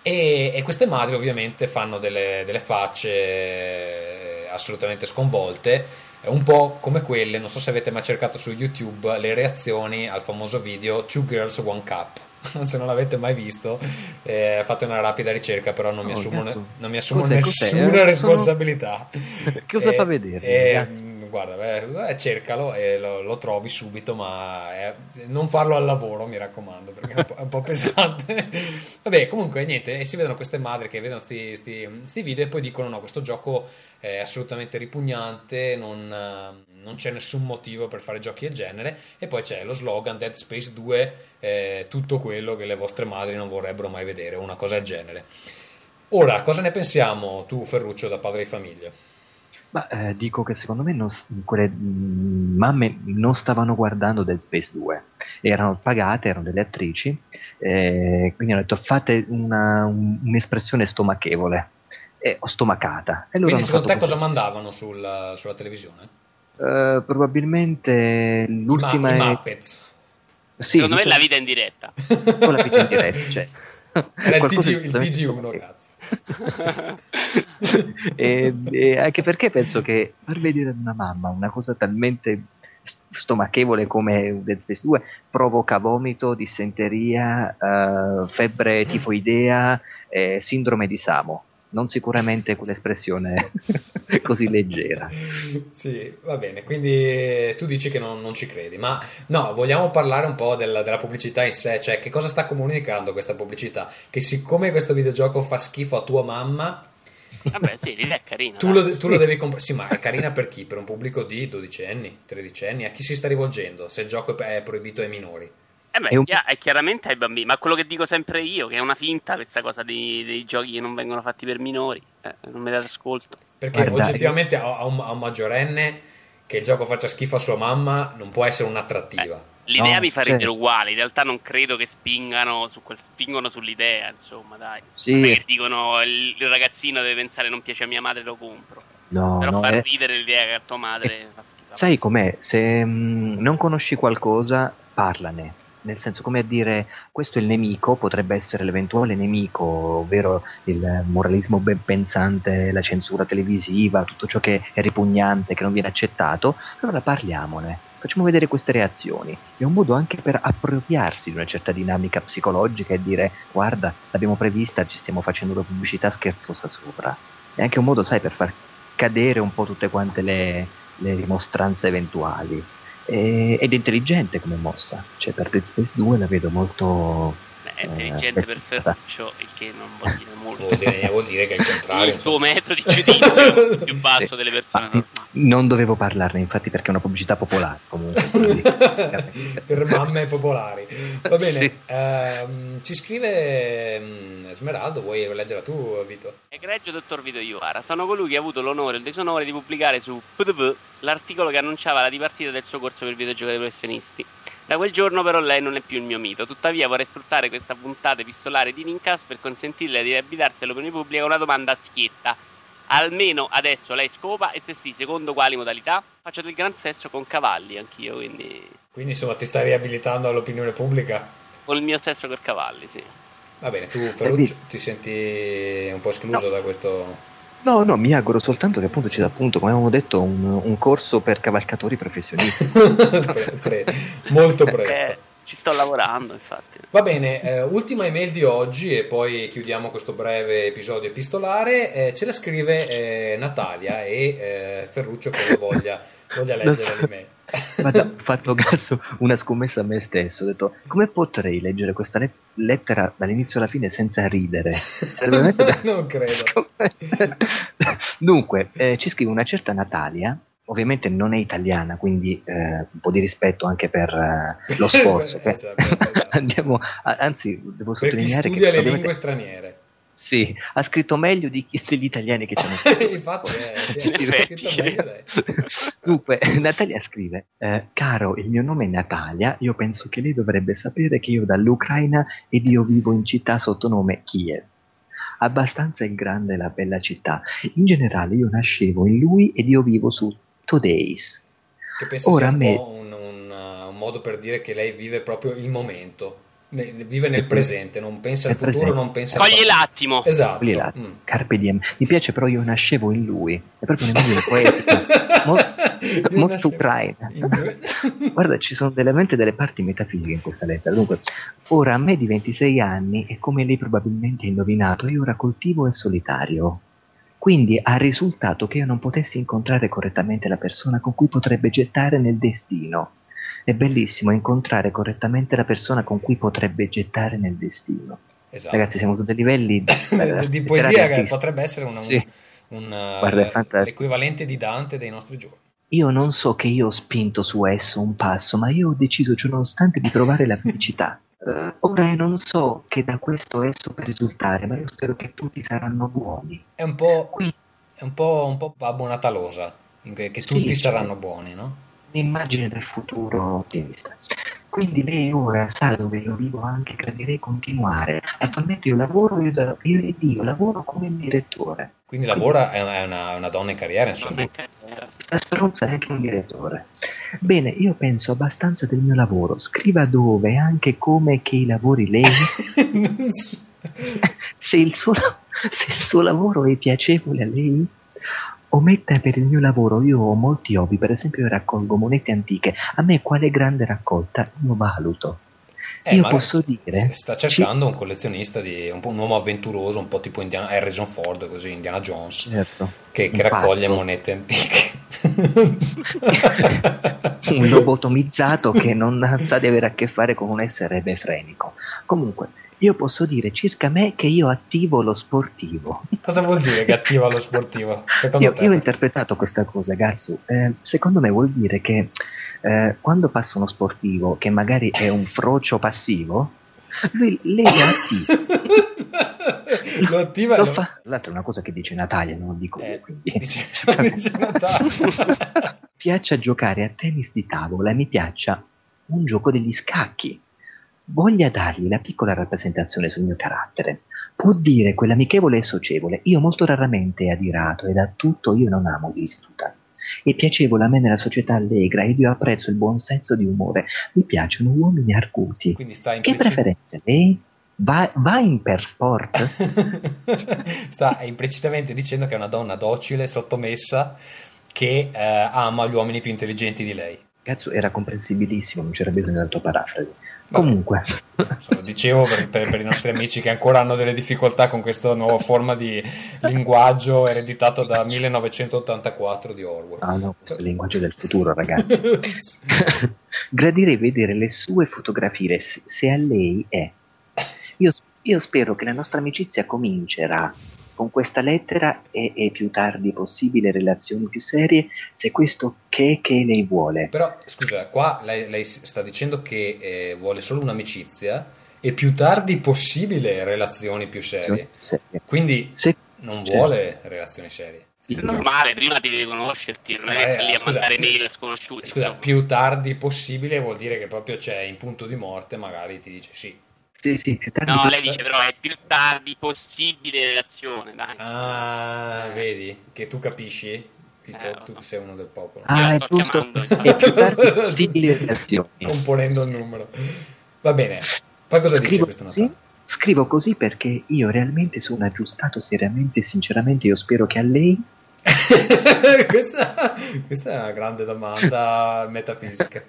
E, e queste madri ovviamente fanno delle, delle facce eh, assolutamente sconvolte, un po' come quelle, non so se avete mai cercato su YouTube le reazioni al famoso video Two Girls One Cup. se non l'avete mai visto, eh, fate una rapida ricerca, però non mi Oh, assumo, cazzo. non mi assumo Cos'è, cos'è? nessuna sono- responsabilità. Cosa Eh, fa vedere, eh, ragazzi? mh, guarda, beh, eh, cercalo e lo, lo trovi subito, ma eh, non farlo al lavoro, mi raccomando, perché è un po', è un po' pesante. Vabbè, comunque, niente, e si vedono queste madri che vedono questi video e poi dicono: no, questo gioco è assolutamente ripugnante, non, non c'è nessun motivo per fare giochi del genere. E poi c'è lo slogan Dead Space 2, eh, tutto quello che le vostre madri non vorrebbero mai vedere, una cosa del genere. Ora, cosa ne pensiamo tu, Ferruccio, da padre di famiglia? Ma eh, dico che secondo me non quelle mm, mamme non stavano guardando Dead Space 2, erano pagate, erano delle attrici, eh, quindi hanno detto fate una- un- un'espressione stomachevole e ho stomacata. E loro Quindi secondo te cosa mandavano sul- sulla televisione? Eh, probabilmente I, l'ultima ma- i è... Sì, Secondo me l'ultima- la vita in diretta. con la vita in diretta, cioè. Era il, TG, di il assolutamente TG1, stomachevole. cazzo. e, e anche perché penso che far vedere ad una mamma una cosa talmente st- stomachevole come Dead Space 2 provoca vomito, dissenteria, eh, febbre tifoidea, eh, sindrome di Samo. Non sicuramente quell'espressione così leggera. Sì, va bene, quindi tu dici che non, non ci credi, ma no, vogliamo parlare un po' della, della pubblicità in sé, cioè che cosa sta comunicando questa pubblicità? Che siccome questo videogioco fa schifo a tua mamma, Vabbè, sì, l'idea è carina. tu lo, tu lo devi comprare. Sì, ma è carina per chi? Per un pubblico di 12 anni, 13 anni? A chi si sta rivolgendo se il gioco è proibito ai minori? Eh beh, È un- è chiaramente ai bambini, ma quello che dico sempre io, che è una finta questa cosa dei, dei giochi che non vengono fatti per minori, eh, non mi date ascolto. Perché Guarda, oggettivamente a, a un, a un maggiorenne che il gioco faccia schifo a sua mamma non può essere un'attrattiva. L'idea No, mi fa certo. ridere uguale, in realtà non credo che spingano, su quel, spingono sull'idea, insomma, dai. Sì. Non è che dicono il, il ragazzino deve pensare non piace a mia madre, lo compro. No, Però no, far è- ridere l'idea che a tua madre fa schifo. Sai com'è? Se mm, non conosci qualcosa, parlane. Nel senso, come a dire, questo è il nemico, potrebbe essere l'eventuale nemico, ovvero il moralismo ben pensante, la censura televisiva, tutto ciò che è ripugnante, che non viene accettato, allora parliamone. Facciamo vedere queste reazioni. È un modo anche per appropriarsi di una certa dinamica psicologica e dire guarda, l'abbiamo prevista, ci stiamo facendo una pubblicità scherzosa sopra. È anche un modo, sai, per far cadere un po' tutte quante le, le rimostranze eventuali. E- ed è intelligente come mossa. Cioè, per Dead Space 2 la vedo molto. È eh, intelligente per. Ferruccio, il che non vuol dire molto. Vuol dire, vuol dire che è il contrario. il tuo metro di giudizio è più basso delle persone Ah, normali. Non dovevo parlarne, infatti, perché è una pubblicità popolare. Comunque, per mamme popolari. Va bene, Sì. ehm, ci scrive mm, Smeraldo, vuoi leggere tu, Vito? Egregio dottor Vito Iovara, sono colui che ha avuto l'onore e il disonore di pubblicare su PDV l'articolo che annunciava la dipartita del suo corso per videogiocatori professionisti. Da quel giorno però lei non è più il mio mito, tuttavia vorrei sfruttare questa puntata epistolare di Lincast per consentirle di riabitarsi all'opinione pubblica con una domanda a schietta. Almeno adesso lei scopa e se sì, secondo quali modalità? Faccio del gran sesso con cavalli anch'io, quindi Quindi insomma ti stai riabilitando all'opinione pubblica? con il mio sesso con cavalli, sì. Va bene, tu Ferruccio ti senti un po' escluso da questo... No, no, mi auguro soltanto che appunto ci sia appunto, come avevamo detto, un, un corso per cavalcatori professionisti. Pre- pre- molto presto. Eh, ci sto lavorando, infatti. Va bene, eh, ultima email di oggi e poi chiudiamo questo breve episodio epistolare. Eh, ce la scrive eh, Natalia e eh, Ferruccio come voglia, voglia leggere so. l'email. Ho fatto caso una scommessa a me stesso. Ho detto, come potrei leggere questa le- lettera dall'inizio alla fine senza ridere? Veramente da- non credo. Dunque, eh, ci scrive una certa Natalia. Ovviamente non è italiana, quindi eh, un po' di rispetto anche per eh, lo sforzo. Esatto, esatto. Andiamo, a- anzi, devo Per chi sottolineare studia che le lingue straniere. Sì, ha scritto meglio di, degli italiani che ci hanno scritto. Infatti, effetti. scritto meglio lei. Dunque, Natalia scrive: eh, Caro, il mio nome è Natalia. Io penso che lei dovrebbe sapere che io dall'Ucraina ed io vivo in città sotto nome Kiev. Abbastanza in grande la bella città. In generale, io nascevo in lui ed io vivo su Today's. Che penso Ora sia un a me- po' un, un, un modo per dire che lei vive proprio il momento, vive nel presente, non pensa al futuro, presente. non pensa al Cogli passato. l'attimo. Esatto. Mm. Carpe diem. Mi piace però io nascevo in lui. È proprio musica poetica. Mo- Io molto ucraina. Guarda, ci sono veramente delle parti metafisiche in questa lettera. Dunque, ora a me di 26 anni e come lei probabilmente ha indovinato, io ora coltivo il solitario. Quindi ha risultato che io non potessi incontrare correttamente la persona con cui potrebbe gettare nel destino. È bellissimo incontrare correttamente la persona con cui potrebbe gettare nel destino. Esatto. Ragazzi, siamo a dei livelli eh, di poesia che potrebbe essere una- un, Sì. un, uh, Guarda, fantastico. l'equivalente di Dante dei nostri giorni. Io non so che io ho spinto su esso un passo, ma io ho deciso ciononostante di trovare la felicità. Eh, ora non so che da questo esso per risultare, ma io spero che tutti saranno buoni. È un po', Qui è un po', un po' Babbo Natalosa, che, che Sì, tutti saranno buoni, no? Un'immagine del futuro ottimista. Quindi lei ora sa dove io vivo, anche gradirei continuare. Attualmente io lavoro, io, da- io ed io lavoro come direttore. Quindi lavora, è una, è una- donna in carriera, insomma. Sta stronza è anche un direttore. Bene, io penso abbastanza del mio lavoro. Scriva dove anche come che i lavori lei. Se il, suo, se il suo lavoro è piacevole a lei, ometta per il mio lavoro. Io ho molti hobby, per esempio io raccolgo monete antiche. A me quale grande raccolta io valuto. Eh, io posso dire... Sta cercando un collezionista, di, un, un uomo avventuroso, un po' tipo Indiana, Harrison Ford, così, Indiana Jones, Certo. che, che raccoglie monete antiche. un lobotomizzato che non sa di avere a che fare con un essere befrenico. Comunque, io posso dire circa me che io attivo lo sportivo. Cosa vuol dire che attiva lo sportivo? Secondo Io, te? io ho interpretato questa cosa, Gatsu. Eh, secondo me vuol dire che eh, quando passa uno sportivo che magari è un frocio passivo, lui lei lo attiva. lo attiva Lo lo- fa. Tra l'altro è una cosa che dice Natalia, non lo dico Eh, io, dice, dice Natale. piaccia giocare a tennis di tavola e mi piaccia un gioco degli scacchi. Voglia dargli la piccola rappresentazione sul mio carattere. Può dire quell'amichevole e socievole. Io molto raramente adirato e da tutto io non amo disputa. È piacevole a me nella società allegra ed io apprezzo il buon senso di umore. Mi piacciono uomini arguti. Quindi sta Che implicit- preferenze lei? Va, va in per sport? sta implicitamente dicendo che è una donna docile, sottomessa, che eh, ama gli uomini più intelligenti di lei. Cazzo, era comprensibilissimo, non c'era bisogno della tua parafrasi. Vabbè. Comunque, lo dicevo per, per- per i nostri amici che ancora hanno delle difficoltà con questa nuova forma di linguaggio ereditato da 1984 di Orwell. ah no, questo è il linguaggio del futuro, ragazzi. Gradirei vedere le sue fotografie se, se a lei è. Io, io spero che la nostra amicizia comincerà con questa lettera e, e più tardi possibile relazioni più serie se questo che che lei vuole. Però, scusa, qua lei, lei sta dicendo che eh, vuole solo un'amicizia e più tardi possibile relazioni più serie. Serie. Quindi Se, non vuole relazioni serie. È normale, prima devi conoscerti, non è Eh, lì a scusa, mandare più- mail sconosciuti. Scusa, insomma. più tardi possibile vuol dire che proprio c'è in punto di morte, magari ti dice sì. Sì, sì, più tardi. No, lei dice però è più tardi possibile relazione, dai. Ah, vedi che tu capisci? Eh, tu, tu so. sei uno del popolo. Ah, Io la è sto giusto. chiamando, infatti. E più tardi possibili relazioni. Componendo il numero. Va bene. Poi cosa dice Scrivo questo così, Natale? scrivo così perché io realmente sono aggiustato seriamente e sinceramente io spero che a lei questa, questa è una grande domanda metafisica.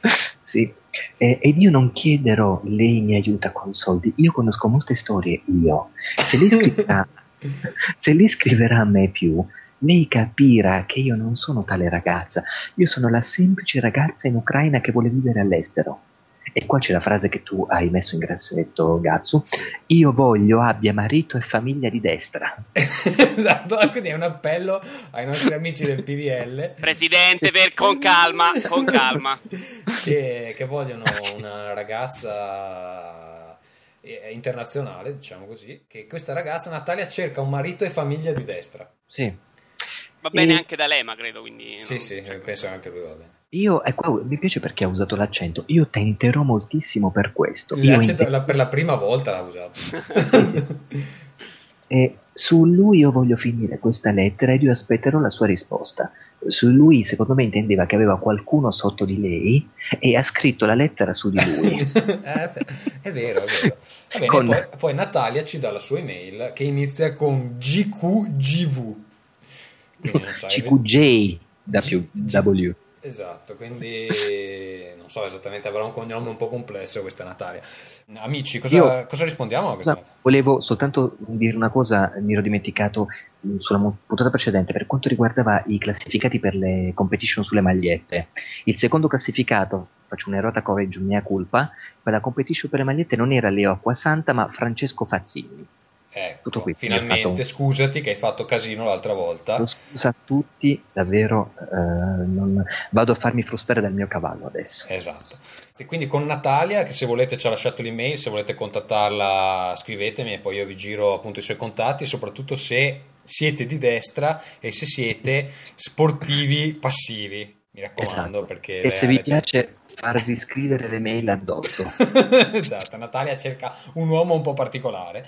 Sì, eh, ed io non chiederò lei mi aiuta con soldi, io conosco molte storie, io. Se lei scriverà, se lei scriverà a me più, lei capirà che io non sono tale ragazza, io sono la semplice ragazza in Ucraina che vuole vivere all'estero. E qua c'è la frase che tu hai messo in grassetto, Gatsu. Io voglio abbia marito e famiglia di destra. esatto, quindi è un appello ai nostri amici del PDL Presidente, per, con calma, con calma. che, che vogliono una ragazza eh, internazionale, diciamo così, che questa ragazza Natalia cerca un marito e famiglia di destra. Sì. Va bene E- anche D'Alema, credo, quindi... Sì, no, sì, cioè, penso anche lui va bene. Io, e qua mi piace perché ha usato l'accento. Io tenterò moltissimo per questo. L'accento inte- la- per la prima volta l'ha usato. Sì, sì, E su lui io voglio finire questa lettera ed io aspetterò la sua risposta. Su lui, secondo me, intendeva che aveva qualcuno sotto di lei e ha scritto la lettera su di lui. Eh, è vero, è vero. Bene, Con- poi, poi Natalia ci dà la sua email che inizia con GQGV. Quindi non sai- CQJ da più G- W. Esatto, quindi non so esattamente, avrà un cognome un po' complesso questa Natalia. Amici, cosa, Io- cosa rispondiamo a questa Scusa, volevo soltanto dire una cosa, mi ero dimenticato mh, sulla puntata precedente per quanto riguardava i classificati per le competition sulle magliette. Il secondo classificato, faccio un'errata correggio, mia colpa, per la competition per le magliette non era Leo Acquasanta ma Francesco Fazzini. Ecco, Tutto qui, finalmente fatto- scusati che hai fatto casino l'altra volta. Lo scusa a tutti, davvero eh, non- vado a farmi frustare dal mio cavallo adesso. Esatto. E quindi con Natalia, che se volete ci ha lasciato l'email, se volete contattarla scrivetemi e poi io vi giro appunto i suoi contatti, soprattutto se siete di destra e se siete sportivi passivi. Mi raccomando Esatto. perché... E se vi piace farvi scrivere le mail addosso. esatto, Natalia cerca un uomo un po' particolare.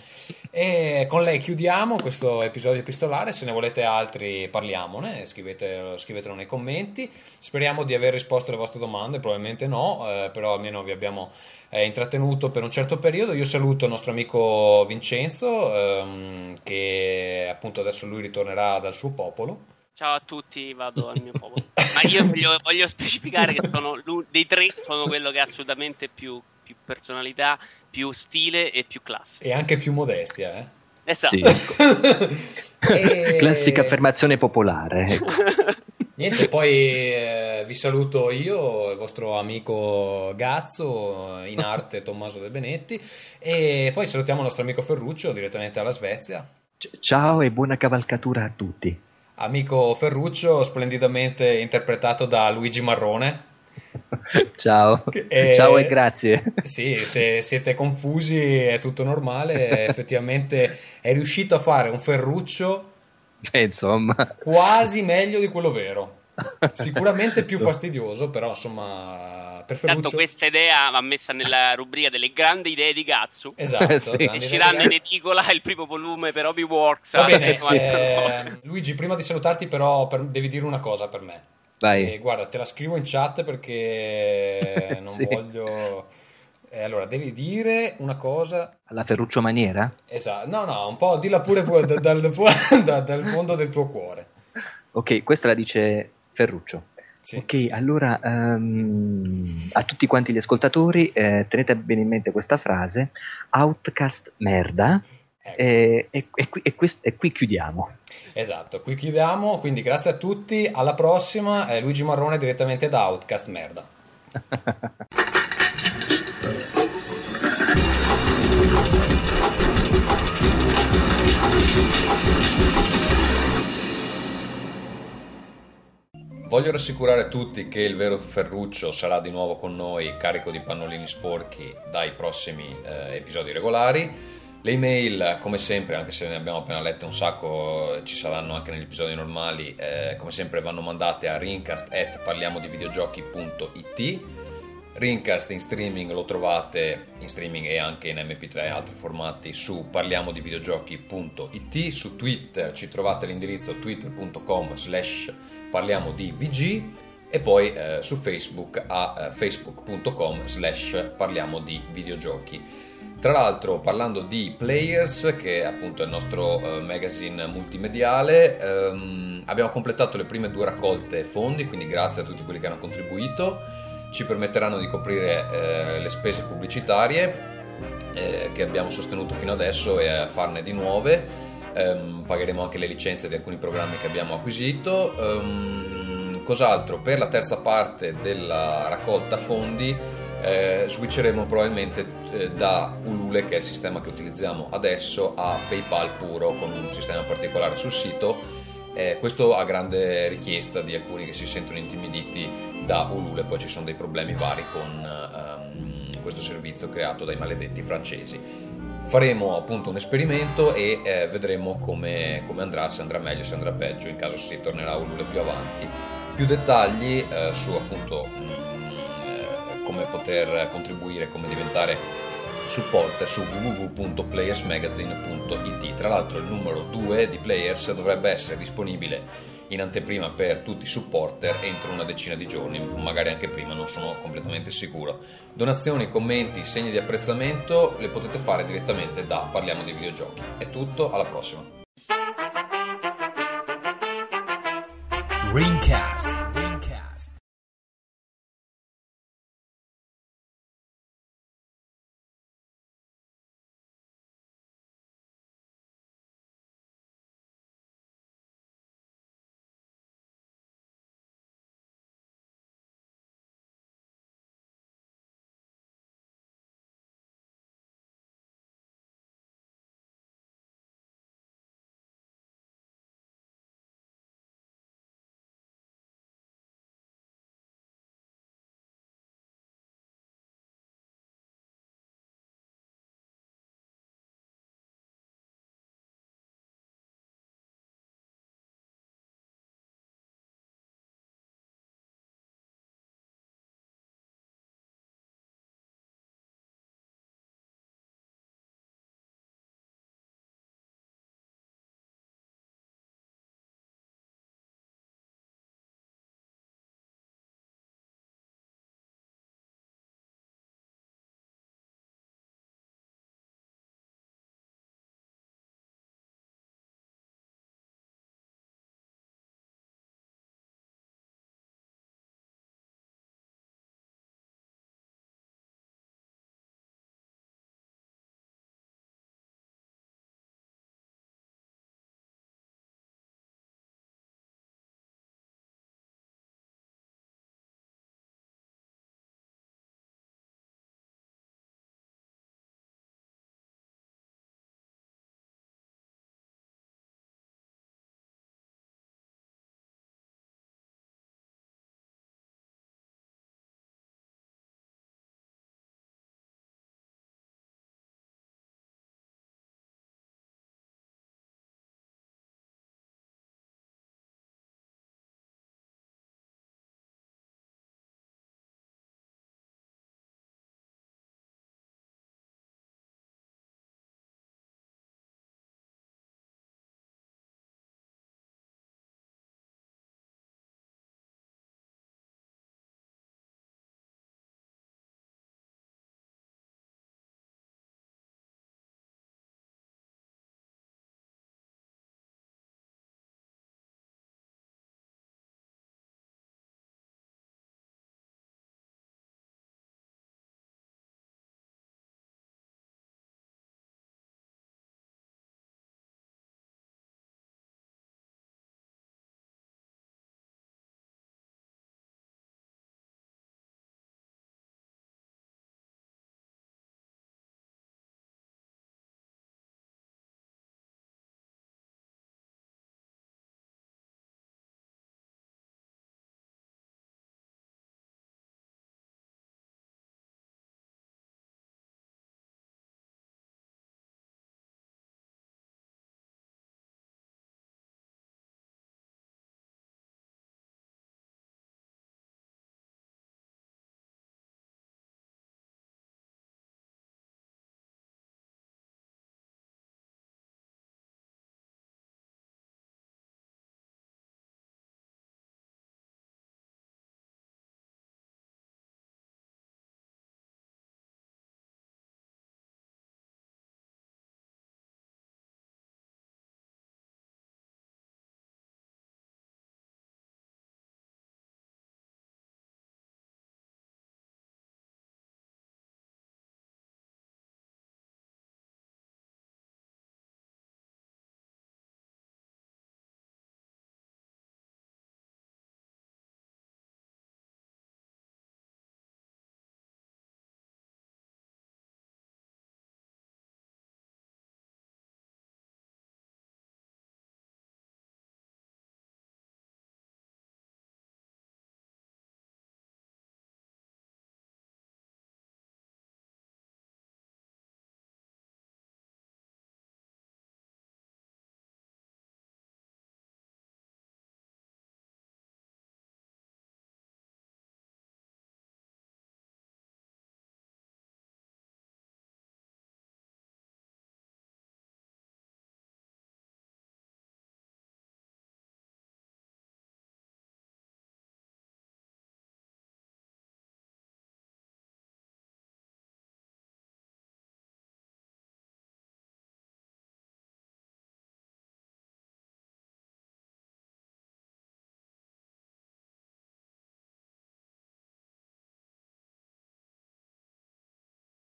E con lei chiudiamo questo episodio epistolare. Se ne volete altri, parliamone. Scrivete, scrivetelo nei commenti. Speriamo di aver risposto alle vostre domande. Probabilmente no, eh, però almeno vi abbiamo eh, intrattenuto per un certo periodo. Io saluto il nostro amico Vincenzo, ehm, che appunto adesso lui ritornerà dal suo popolo. Ciao a tutti, vado al mio popolo. Ma io voglio, voglio specificare che sono dei tre sono quello che ha assolutamente più, più personalità, più stile e più classe. E anche più modestia, eh. Esatto. Sì. E- Classica affermazione popolare. ecco. Niente, poi eh, vi saluto io, il vostro amico Gazzo, in arte Tommaso De Benetti, e poi salutiamo il nostro amico Ferruccio direttamente dalla Svezia. C- Ciao e buona cavalcatura a tutti. Amico Ferruccio, splendidamente interpretato da Luigi Marrone. Ciao. Eh, Ciao e grazie. Sì, se siete confusi è tutto normale, effettivamente è riuscito a fare un Ferruccio Eh, insomma. quasi meglio di quello vero. Sicuramente più fastidioso, però insomma, per Tanto Ferruccio... questa idea va messa nella rubrica delle grandi idee di Gazzu. Esatto, Sì. grandi Usciranno in edicola il primo volume per Hobby Works. Va bene, eh, Luigi, prima di salutarti però per- devi dire una cosa per me. Vai. Eh, guarda, te la scrivo in chat perché non Sì. voglio... Eh, allora, devi dire una cosa... Alla Ferruccio maniera? Esatto, no, no, un po' dilla pure pu- da- dal, da- dal fondo del tuo cuore. Ok, questa la dice Ferruccio. Sì. Ok, allora ehm, a tutti quanti gli ascoltatori eh, tenete bene in mente questa frase, Outcast merda, Ecco. e, e- e qui, e quest- e qui chiudiamo. Esatto, qui chiudiamo, quindi grazie a tutti, alla prossima, eh, Luigi Marrone direttamente da Outcast, merda. Voglio rassicurare tutti che il vero Ferruccio sarà di nuovo con noi carico di pannolini sporchi dai prossimi eh, episodi regolari. Le email, come sempre, anche se ne abbiamo appena lette un sacco, ci saranno anche negli episodi normali, eh, come sempre vanno mandate a rincast.parliamodivideogiochi.it Rincast in streaming lo trovate in streaming e anche in MP3 e altri formati su parliamodivideogiochi.it su Twitter ci trovate l'indirizzo twitter.com slash parliamo di VG e poi eh, su Facebook a eh, facebook.com slash parliamo di videogiochi tra l'altro, parlando di Players, che è appunto il nostro eh, magazine multimediale, ehm, abbiamo completato le prime due raccolte fondi, quindi grazie a tutti quelli che hanno contribuito. Ci permetteranno di coprire eh, le spese pubblicitarie eh, che abbiamo sostenuto fino adesso e farne di nuove. Ehm, pagheremo anche le licenze di alcuni programmi che abbiamo acquisito. Ehm, cos'altro? Per la terza parte della raccolta fondi eh, switcheremo probabilmente eh, da Ulule, che è il sistema che utilizziamo adesso, a PayPal puro con un sistema particolare sul sito. Eh, questo a grande richiesta di alcuni che si sentono intimiditi da Ulule, poi ci sono dei problemi vari con ehm, questo servizio creato dai maledetti francesi. Faremo appunto un esperimento e eh, vedremo come, come, andrà, se andrà meglio, se andrà peggio, in caso si tornerà a Ulule più avanti. Più dettagli eh, su appunto mh, mm, eh, come poter contribuire, come diventare supporter su www.playersmagazine.it. Tra l'altro il numero 2 di Players dovrebbe essere disponibile in anteprima per tutti i supporter entro una decina di giorni, magari anche prima, non sono completamente sicuro. Donazioni, commenti, segni di apprezzamento le potete fare direttamente da Parliamo di videogiochi. È tutto, alla prossima. Ringcast